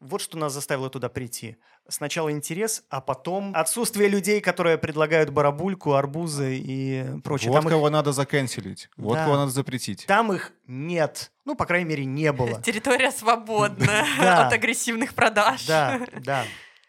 [SPEAKER 1] вот что нас заставило туда прийти. Сначала интерес, а потом отсутствие людей, которые предлагают барабульку, арбузы и прочее.
[SPEAKER 2] Вот
[SPEAKER 1] Там, их,
[SPEAKER 2] кого надо заканчелить. Вот
[SPEAKER 1] Да.
[SPEAKER 2] кого надо запретить.
[SPEAKER 1] там их нет. Ну, по крайней мере, не было.
[SPEAKER 3] Территория свободна от агрессивных продаж.
[SPEAKER 1] Да, да.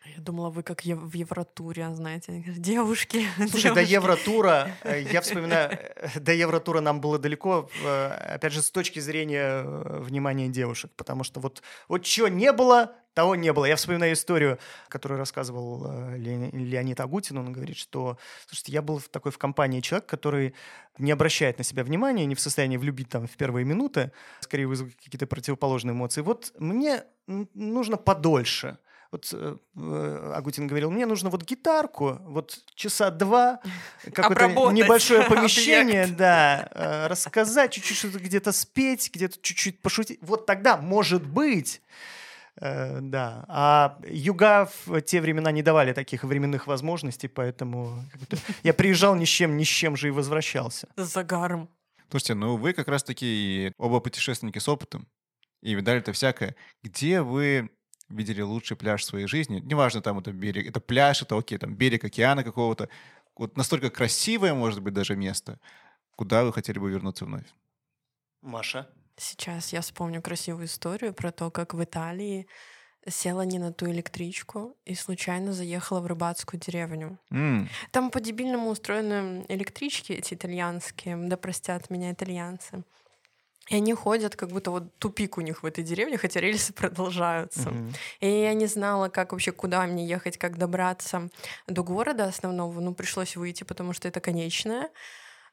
[SPEAKER 3] Я думала, вы как в Евротуре, знаете, девушки.
[SPEAKER 1] Слушай, до
[SPEAKER 3] девушки».
[SPEAKER 1] Евротура, э, я вспоминаю, э, до Евротура нам было далеко, э, опять же, с точки зрения внимания девушек, потому что вот, вот чего не было, того не было. Я вспоминаю историю, которую рассказывал Ле- Леонид Агутин, он говорит, что, слушайте, я был в такой в компании человек, который не обращает на себя внимания, не в состоянии влюбить там в первые минуты, скорее вызовет какие-то противоположные эмоции. Вот мне нужно подольше. Вот э, э, Агутин говорил, мне нужно вот гитарку, вот часа два, какое-то небольшое помещение,
[SPEAKER 3] объект.
[SPEAKER 1] да, э, рассказать, чуть-чуть что-то где-то спеть, где-то чуть-чуть пошутить. Вот тогда, может быть, э, да. А юга в те времена не давали таких временных возможностей, поэтому я приезжал ни с чем, ни с чем же и возвращался.
[SPEAKER 3] С загаром.
[SPEAKER 2] Слушайте, ну вы как раз-таки оба путешественники с опытом. И видали это всякое. Где вы видели лучший пляж в своей жизни? Неважно, там это берег, это пляж, это окей, там берег океана какого-то. Вот настолько красивое, может быть, даже место. Куда вы хотели бы вернуться вновь?
[SPEAKER 1] Маша?
[SPEAKER 3] Сейчас я вспомню красивую историю про то, как в Италии села не на ту электричку и случайно заехала в рыбацкую деревню.
[SPEAKER 2] М,
[SPEAKER 3] Там по-дебильному устроены электрички эти итальянские, да простят меня итальянцы. И они ходят, как будто вот тупик у них в этой деревне, хотя рельсы продолжаются.
[SPEAKER 1] Мгм.
[SPEAKER 3] И я не знала, как вообще, куда мне ехать, как добраться до города основного. Ну, пришлось выйти, потому что это конечная.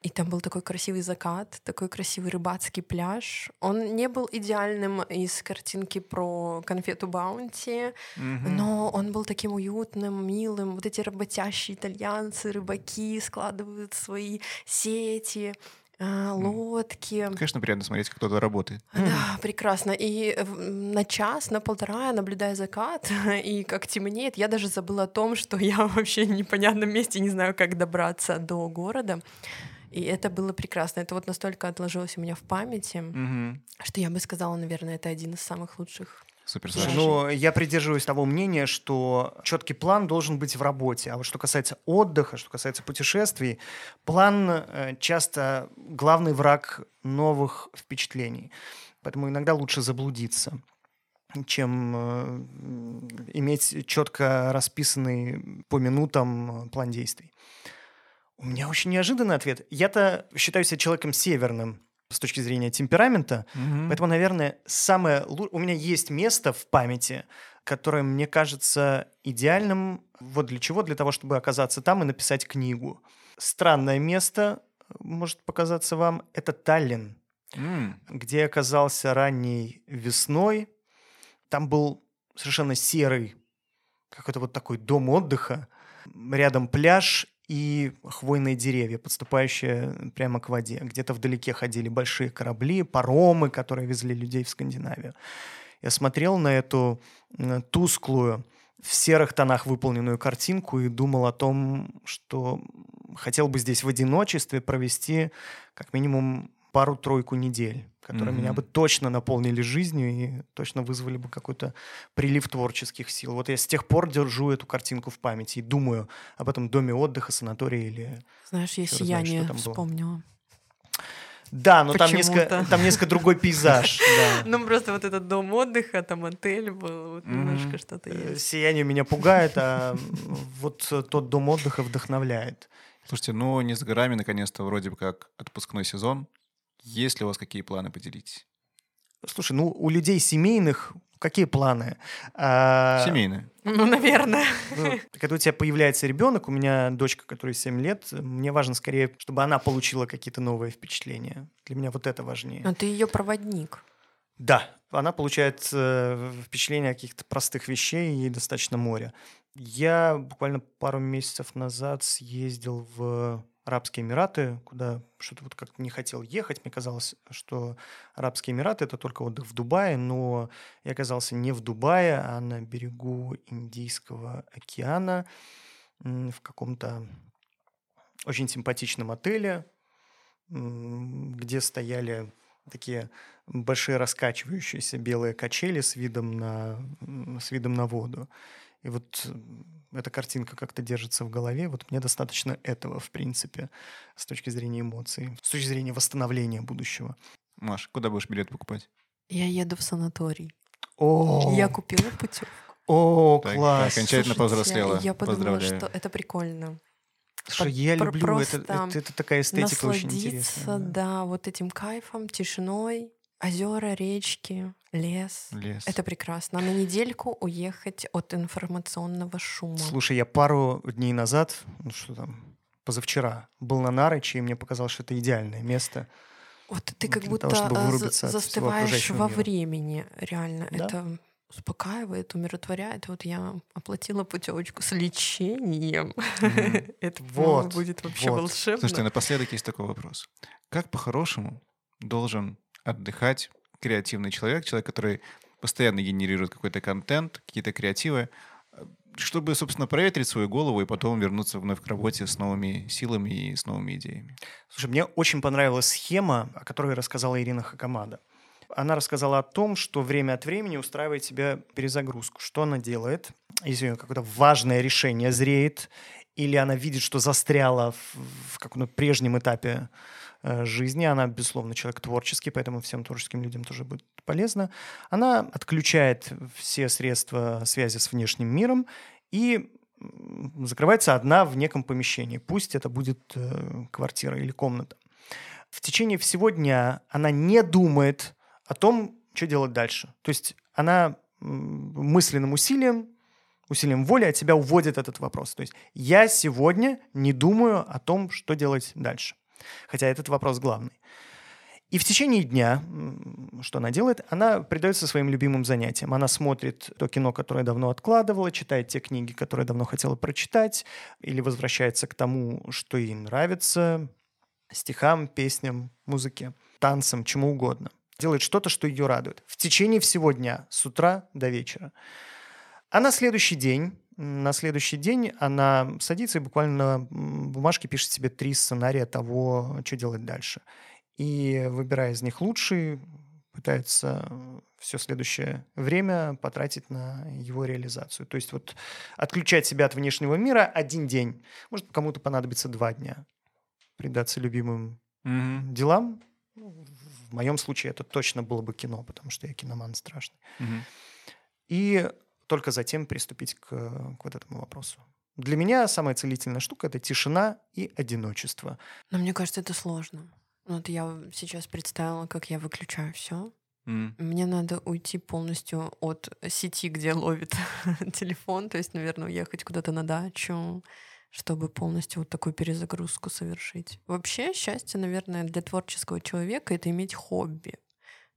[SPEAKER 3] И там был такой красивый закат, такой красивый рыбацкий пляж. Он не был идеальным из картинки про конфету Баунти,
[SPEAKER 2] мгм.
[SPEAKER 3] но он был таким уютным, милым. Вот эти работящие итальянцы, рыбаки складывают свои сети. А, лодки.
[SPEAKER 2] Конечно, приятно смотреть, как кто-то работает.
[SPEAKER 3] Да, прекрасно. И э, на час, на полтора, наблюдая закат, и как темнеет, я даже забыла о том, что я вообще в непонятном месте, не знаю, как добраться до города. И это было прекрасно. Это вот настолько отложилось у меня в памяти,
[SPEAKER 2] Мгм.
[SPEAKER 3] что я бы сказала, наверное, это один из самых лучших.
[SPEAKER 2] Супер,
[SPEAKER 1] Слушай,
[SPEAKER 2] Саша.
[SPEAKER 1] ну, я придерживаюсь того мнения, что четкий план должен быть в работе. А вот что касается отдыха, что касается путешествий, план э, часто главный враг новых впечатлений. Поэтому иногда лучше заблудиться, чем э, иметь четко расписанный по минутам план действий. У меня очень неожиданный ответ. Я-то считаю себя человеком северным с точки зрения темперамента,
[SPEAKER 2] Мгм.
[SPEAKER 1] Поэтому, наверное, самое лу- у меня есть место в памяти, которое мне кажется идеальным. Вот для чего? Для того, чтобы оказаться там и написать книгу. Странное место, может показаться вам, это Таллин,
[SPEAKER 2] М.
[SPEAKER 1] где я оказался ранней весной. Там был совершенно серый какой-то вот такой дом отдыха. Рядом пляж и хвойные деревья, подступающие прямо к воде. Где-то вдалеке ходили большие корабли, паромы, которые везли людей в Скандинавию. Я смотрел на эту м, тусклую, в серых тонах выполненную картинку и думал о том, что хотел бы здесь в одиночестве провести как минимум пару-тройку недель, которые меня
[SPEAKER 2] Мгм.
[SPEAKER 1] бы точно наполнили жизнью и точно вызвали бы какой-то прилив творческих сил. Вот я с тех пор держу эту картинку в памяти и думаю об этом доме отдыха, санатории или...
[SPEAKER 3] Знаешь, я
[SPEAKER 1] знает,
[SPEAKER 3] сияние
[SPEAKER 1] было.
[SPEAKER 3] вспомнила.
[SPEAKER 1] Да, но там несколько, там несколько другой пейзаж. да.
[SPEAKER 3] Ну, просто вот этот дом отдыха, там отель был, вот немножко что-то
[SPEAKER 1] Э,
[SPEAKER 3] есть.
[SPEAKER 1] Сияние меня пугает, а вот тот дом отдыха вдохновляет.
[SPEAKER 2] Слушайте, ну не с горами, наконец-то, вроде бы как отпускной сезон. Есть ли у вас какие планы поделитесь?
[SPEAKER 1] Слушай, ну у людей семейных какие планы? А,
[SPEAKER 2] Семейные.
[SPEAKER 3] Ну, наверное.
[SPEAKER 1] ну, когда у тебя появляется ребенок, у меня дочка, которой 7 лет, мне важно скорее, чтобы она получила какие-то новые впечатления. Для меня вот это важнее.
[SPEAKER 3] Но ты ее проводник.
[SPEAKER 1] Да, она получает э, впечатление о каких-то простых вещей, ей достаточно моря. Я буквально пару месяцев назад съездил в Арабские Эмираты, куда что-то вот как-то не хотел ехать. Мне казалось, что Арабские Эмираты — это только отдых в Дубае, но я оказался не в Дубае, а на берегу Индийского океана в каком-то очень симпатичном отеле, где стояли такие большие раскачивающиеся белые качели с видом на, с видом на воду. И вот эта картинка как-то держится в голове. Вот мне достаточно этого, в принципе, с точки зрения эмоций, с точки зрения восстановления будущего.
[SPEAKER 2] Маш, куда будешь билет покупать?
[SPEAKER 3] Я еду в санаторий.
[SPEAKER 1] О,
[SPEAKER 3] Я купила путевку.
[SPEAKER 1] о
[SPEAKER 2] Так,
[SPEAKER 1] класс.
[SPEAKER 2] окончательно
[SPEAKER 3] Слушайте,
[SPEAKER 2] повзрослела.
[SPEAKER 3] Я подумала,
[SPEAKER 2] Поздравляю.
[SPEAKER 3] что это прикольно.
[SPEAKER 1] Слушай, я люблю это, это. Это такая эстетика очень интересная. да.
[SPEAKER 3] да, вот этим кайфом, тишиной, озера, речки, лес.
[SPEAKER 2] Лес.
[SPEAKER 3] Это прекрасно. А на недельку уехать от информационного шума.
[SPEAKER 1] Слушай, я пару дней назад, ну что там, позавчера, был на Нарыче, и мне показалось, что это идеальное место.
[SPEAKER 3] Вот ты
[SPEAKER 1] Вот
[SPEAKER 3] как будто
[SPEAKER 1] того,
[SPEAKER 3] а, за- застываешь во
[SPEAKER 1] мира.
[SPEAKER 3] времени, реально.
[SPEAKER 1] Да.
[SPEAKER 3] Это успокаивает, умиротворяет. Вот я оплатила путевочку с лечением.
[SPEAKER 2] Мгм.
[SPEAKER 3] Это,
[SPEAKER 1] Вот,
[SPEAKER 3] будет вообще
[SPEAKER 1] вот.
[SPEAKER 3] волшебно.
[SPEAKER 2] Слушайте, напоследок есть такой вопрос. Как по-хорошему должен отдыхать креативный человек, человек, который постоянно генерирует какой-то контент, какие-то креативы, э, чтобы, собственно, проветрить свою голову и потом вернуться вновь к работе с новыми силами и с новыми идеями?
[SPEAKER 1] Слушай, мне очень понравилась схема, о которой рассказала Ирина Хакамада. Она рассказала о том, что время от времени устраивает себе перезагрузку. Что она делает? Если у нее какое-то важное решение зреет, или она видит, что застряла в, в каком-то прежнем этапе жизни, она, безусловно, человек творческий, поэтому всем творческим людям тоже будет полезно. Она отключает все средства связи с внешним миром и закрывается одна в неком помещении. Пусть это будет э, квартира или комната. В течение всего дня она не думает о том, что делать дальше. То есть она мысленным усилием, усилием воли от себя уводит этот вопрос. То есть я сегодня не думаю о том, что делать дальше. Хотя этот вопрос главный. И в течение дня, что она делает, она предается своим любимым занятиям. Она смотрит то кино, которое давно откладывала, читает те книги, которые давно хотела прочитать, или возвращается к тому, что ей нравится, стихам, песням, музыке, танцам, чему угодно. Делает что-то, что ее радует. В течение всего дня, с утра до вечера. А на следующий день, на следующий день она садится и буквально на бумажке пишет себе три сценария того, что делать дальше. И выбирая из них лучший, пытается все следующее время потратить на его реализацию. То есть вот отключать себя от внешнего мира один день. Может, кому-то понадобится два дня. Предаться любимым
[SPEAKER 2] Мгм.
[SPEAKER 1] делам. Ну, В моем случае это точно было бы кино, потому что я киноман страшный.
[SPEAKER 2] Мгм.
[SPEAKER 1] И только затем приступить к, к вот этому вопросу. Для меня самая целительная штука — это тишина и одиночество.
[SPEAKER 3] Но мне кажется, это сложно. Вот я сейчас представила, как я выключаю все.
[SPEAKER 2] М.
[SPEAKER 3] Мне надо уйти полностью от сети, где ловит телефон, то есть, наверное, уехать куда-то на дачу, чтобы полностью вот такую перезагрузку совершить. Вообще, счастье, наверное, для творческого человека — это иметь хобби.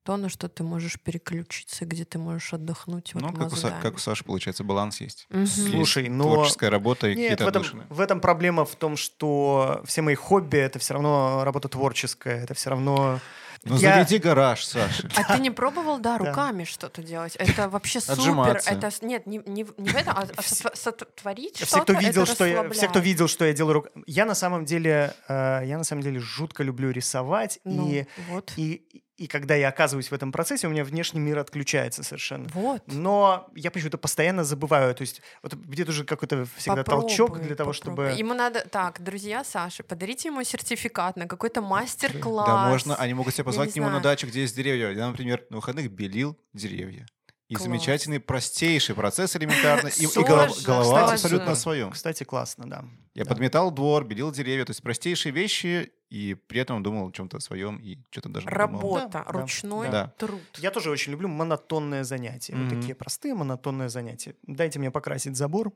[SPEAKER 3] То, на что ты можешь переключиться, где ты можешь отдохнуть. вот
[SPEAKER 2] Ну, как у, Са- как у Саши, получается, баланс есть. Есть
[SPEAKER 1] Слушай, но-
[SPEAKER 2] Творческая работа и
[SPEAKER 1] Нет,
[SPEAKER 2] какие-то
[SPEAKER 1] в этом,
[SPEAKER 2] отдушины.
[SPEAKER 1] в этом проблема в том, что все мои хобби — это все равно работа творческая, это все равно...
[SPEAKER 2] Ну,
[SPEAKER 1] Я-
[SPEAKER 2] заведи гараж, Саша.
[SPEAKER 3] А ты не пробовал, да, руками что-то делать? Это вообще супер. Это нет, не, не, в- не в этом, а, сотворить
[SPEAKER 1] Все,
[SPEAKER 3] что-то.
[SPEAKER 1] кто видел,
[SPEAKER 3] это
[SPEAKER 1] что я, все, кто видел, что я делаю, рук... я на самом деле, э, я на самом деле жутко люблю рисовать,
[SPEAKER 3] Ну,
[SPEAKER 1] и,
[SPEAKER 3] вот.
[SPEAKER 1] и и когда я оказываюсь в этом процессе, у меня внешний мир отключается совершенно.
[SPEAKER 3] Вот.
[SPEAKER 1] Но я почему-то постоянно забываю, то есть вот где-то уже какой-то всегда толчок
[SPEAKER 3] Попробуй,
[SPEAKER 1] для того,
[SPEAKER 3] попробуй.
[SPEAKER 1] чтобы
[SPEAKER 3] Ему надо... Так, друзья Саши, подарите ему сертификат на какой-то мастер-класс.
[SPEAKER 2] Да, можно. Они могут тебя
[SPEAKER 3] Я
[SPEAKER 2] позвать к нему на
[SPEAKER 3] знаю.
[SPEAKER 2] дачу, где есть деревья. Я, например, на выходных белил деревья. И
[SPEAKER 3] Класс.
[SPEAKER 2] замечательный, простейший процесс элементарный. И, и голова, голова абсолютно на своем.
[SPEAKER 1] Кстати, классно, да.
[SPEAKER 2] Я
[SPEAKER 1] Да.
[SPEAKER 2] подметал двор, белил деревья. То есть простейшие вещи, и при этом думал о чем-то своем, и что-то даже.
[SPEAKER 3] Работа,
[SPEAKER 1] Да, да,
[SPEAKER 3] ручной
[SPEAKER 2] да.
[SPEAKER 3] труд.
[SPEAKER 1] Я тоже очень люблю монотонные занятия. Вот
[SPEAKER 2] Мгм.
[SPEAKER 1] такие простые монотонные занятия. Дайте мне покрасить забор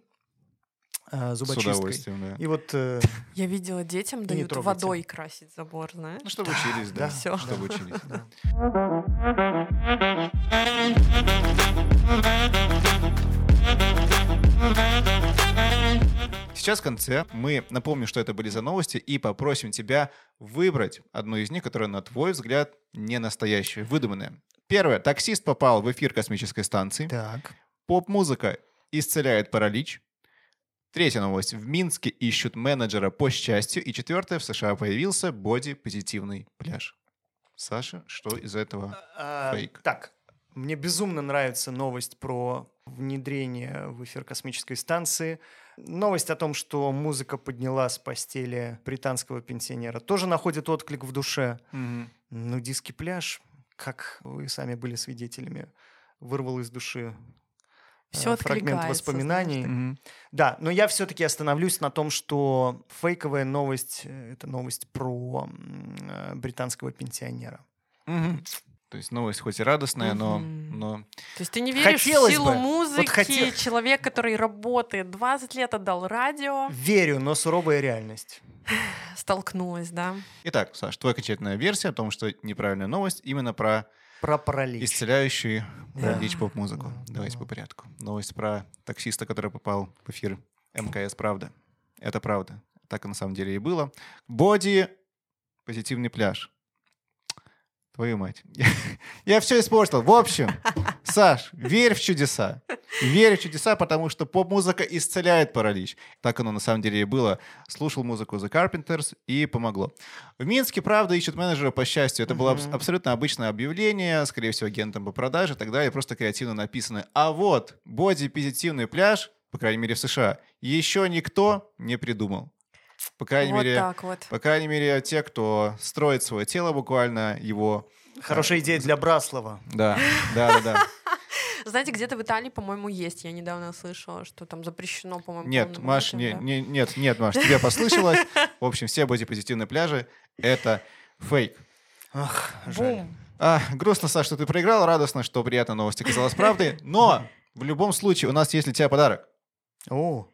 [SPEAKER 1] э,
[SPEAKER 2] С
[SPEAKER 1] зубочисткой.
[SPEAKER 2] удовольствием, да.
[SPEAKER 1] И вот э,
[SPEAKER 3] Я видела, детям дают
[SPEAKER 1] трогайте.
[SPEAKER 3] водой красить забор, знаешь?
[SPEAKER 2] Ну, чтобы учились, да.
[SPEAKER 1] да,
[SPEAKER 3] Всё.
[SPEAKER 2] Чтобы учились.
[SPEAKER 1] да.
[SPEAKER 2] Сейчас в конце мы напомним, что это были за новости, и попросим тебя выбрать одну из них, которая, на твой взгляд, не настоящая, выдуманная. Первое. Таксист попал в эфир космической станции.
[SPEAKER 1] Так.
[SPEAKER 2] Поп-музыка исцеляет паралич. Третья новость. В Минске ищут менеджера по счастью. И четвертое. В США появился боди-позитивный пляж. Саша, что из этого?
[SPEAKER 1] А,
[SPEAKER 2] Фейк.
[SPEAKER 1] Так, мне безумно нравится новость про внедрение в эфир космической станции. Новость о том, что музыка подняла с постели британского пенсионера, тоже находит отклик в душе. Нудистский пляж, как вы сами были свидетелями, вырвал из души э,
[SPEAKER 3] Всё
[SPEAKER 1] фрагмент воспоминаний.
[SPEAKER 2] Мгм.
[SPEAKER 1] Да, но я все-таки остановлюсь на том, что фейковая новость э, это новость про э, британского пенсионера.
[SPEAKER 2] Мгм. То есть новость хоть и радостная, но, но
[SPEAKER 3] То есть ты не веришь
[SPEAKER 1] Хотелось
[SPEAKER 3] в силу
[SPEAKER 1] бы. Вот
[SPEAKER 3] музыки,
[SPEAKER 1] хоте-
[SPEAKER 3] человек, который работает 20 лет, отдал радио,
[SPEAKER 1] Верю, но суровая реальность.
[SPEAKER 3] столкнулась, да?
[SPEAKER 2] Итак, Саш, твоя окончательная версия о том, что неправильная новость именно про
[SPEAKER 1] Про паралич.
[SPEAKER 2] исцеляющую
[SPEAKER 1] Да.
[SPEAKER 2] паралич поп-музыку.
[SPEAKER 1] Да,
[SPEAKER 2] Давайте
[SPEAKER 1] да.
[SPEAKER 2] по порядку. Новость про таксиста, который попал в эфир МКС «Правда». Это правда. Так и на самом деле и было. Боди — позитивный пляж. Твою мать. Я, все испортил. В общем, Саш, верь в чудеса. Верь в чудеса, потому что поп-музыка исцеляет паралич. Так оно на самом деле и было. Слушал музыку The Carpenters и помогло. В Минске, правда, ищут менеджера по счастью. Это было абсолютно обычное объявление, скорее всего, агентом по продаже и так далее, просто креативно написано. А вот боди-позитивный пляж, по крайней мере в США, еще никто не придумал. По крайней
[SPEAKER 3] вот
[SPEAKER 2] мере,
[SPEAKER 3] так вот.
[SPEAKER 2] по крайней мере, те, кто строит свое тело буквально, его...
[SPEAKER 1] Хорошая идея для Браслова.
[SPEAKER 2] Да, да, да, да.
[SPEAKER 3] Знаете, где-то в Италии, по-моему, есть. Я недавно слышала, что там запрещено, по-моему,
[SPEAKER 2] Нет, Маш, не, не- нет, нет, Маш, тебе послышалось. В общем, все бодипозитивные пляжи — это фейк.
[SPEAKER 1] Ах, жаль.
[SPEAKER 3] Бум.
[SPEAKER 2] А, грустно, Саш, что ты проиграл, радостно, что приятная новость оказалась правдой, но в любом случае у нас есть для тебя подарок.
[SPEAKER 1] О,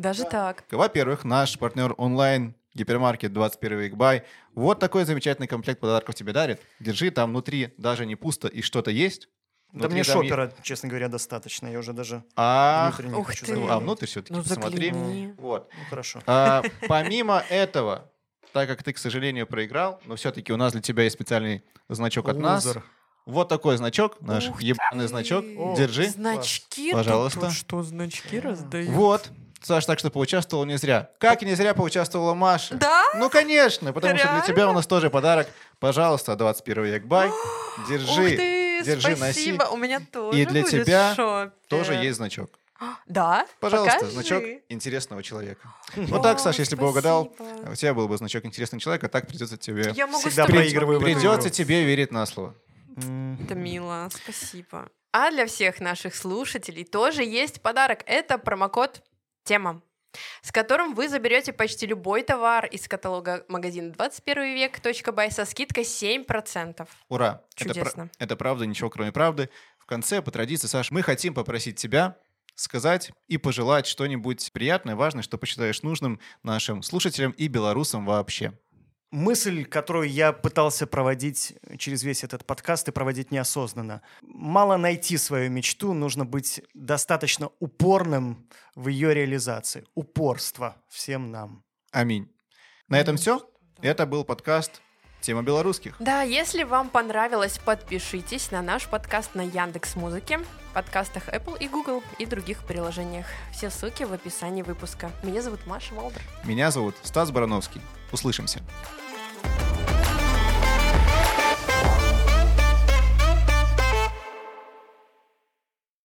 [SPEAKER 3] Даже так.
[SPEAKER 2] Во-первых, наш партнер онлайн гипермаркет 21 век бай вот такой замечательный комплект подарков тебе дарит. Держи, там внутри даже не пусто и что-то есть.
[SPEAKER 1] да
[SPEAKER 2] Внутри
[SPEAKER 1] мне
[SPEAKER 2] там е-
[SPEAKER 1] шопера, честно говоря, достаточно. Я уже даже
[SPEAKER 2] Ах,
[SPEAKER 1] внутренне
[SPEAKER 3] ух
[SPEAKER 1] хочу
[SPEAKER 3] ты.
[SPEAKER 1] заглянуть.
[SPEAKER 2] а внутрь все-таки
[SPEAKER 3] Ну,
[SPEAKER 2] посмотри.
[SPEAKER 3] загляни.
[SPEAKER 2] Вот.
[SPEAKER 1] Ну, хорошо.
[SPEAKER 2] А, помимо этого, так как ты, к сожалению, проиграл, но все-таки у нас для тебя есть специальный значок от нас. Вот такой значок, наш ебаный значок.
[SPEAKER 1] О,
[SPEAKER 2] Держи.
[SPEAKER 3] Значки?
[SPEAKER 2] Пожалуйста.
[SPEAKER 3] Тут что, значки раздают?
[SPEAKER 2] Вот. Саш, так что поучаствовал не зря. Как не зря поучаствовала Маша.
[SPEAKER 3] Да?
[SPEAKER 2] Ну, конечно, потому что для тебя у нас тоже подарок. Пожалуйста, 21 век бай.
[SPEAKER 3] Ух
[SPEAKER 2] Держи,
[SPEAKER 3] ты,
[SPEAKER 2] держи,
[SPEAKER 3] спасибо.
[SPEAKER 2] носи.
[SPEAKER 3] У меня тоже
[SPEAKER 2] И для
[SPEAKER 3] будет
[SPEAKER 2] тебя
[SPEAKER 3] шопер.
[SPEAKER 2] Тоже есть значок.
[SPEAKER 3] Да?
[SPEAKER 2] Пожалуйста,
[SPEAKER 3] Покажи.
[SPEAKER 2] значок интересного человека. Вот
[SPEAKER 3] О,
[SPEAKER 2] так, Саш, если бы угадал,
[SPEAKER 3] спасибо.
[SPEAKER 2] у тебя был бы значок интересного человека, а так придется тебе...
[SPEAKER 3] Я могу
[SPEAKER 1] Всегда проигрываю
[SPEAKER 2] Придется тебе верить на слово.
[SPEAKER 3] Это мило, спасибо. А для всех наших слушателей тоже есть подарок. Это промокод «Тема», с которым вы заберете почти любой товар из каталога магазина 21 век.бай со скидкой 7%.
[SPEAKER 2] Ура! Это,
[SPEAKER 3] Чудесно.
[SPEAKER 2] это правда, ничего кроме правды. В конце, по традиции, Саш, мы хотим попросить тебя сказать и пожелать что-нибудь приятное, важное, что посчитаешь нужным нашим слушателям и белорусам вообще.
[SPEAKER 1] Мысль, которую я пытался проводить через весь этот подкаст и проводить неосознанно. Мало найти свою мечту, нужно быть достаточно упорным в ее реализации. Упорство всем нам.
[SPEAKER 2] Аминь. На этом все. Это был подкаст «Тема белорусских».
[SPEAKER 3] Да, если вам понравилось, подпишитесь на наш подкаст на Яндекс Музыке, подкастах Apple и Google и других приложениях. Все ссылки в описании выпуска. Меня зовут Маша Валдер.
[SPEAKER 2] Меня зовут Стас Барановский. Услышимся.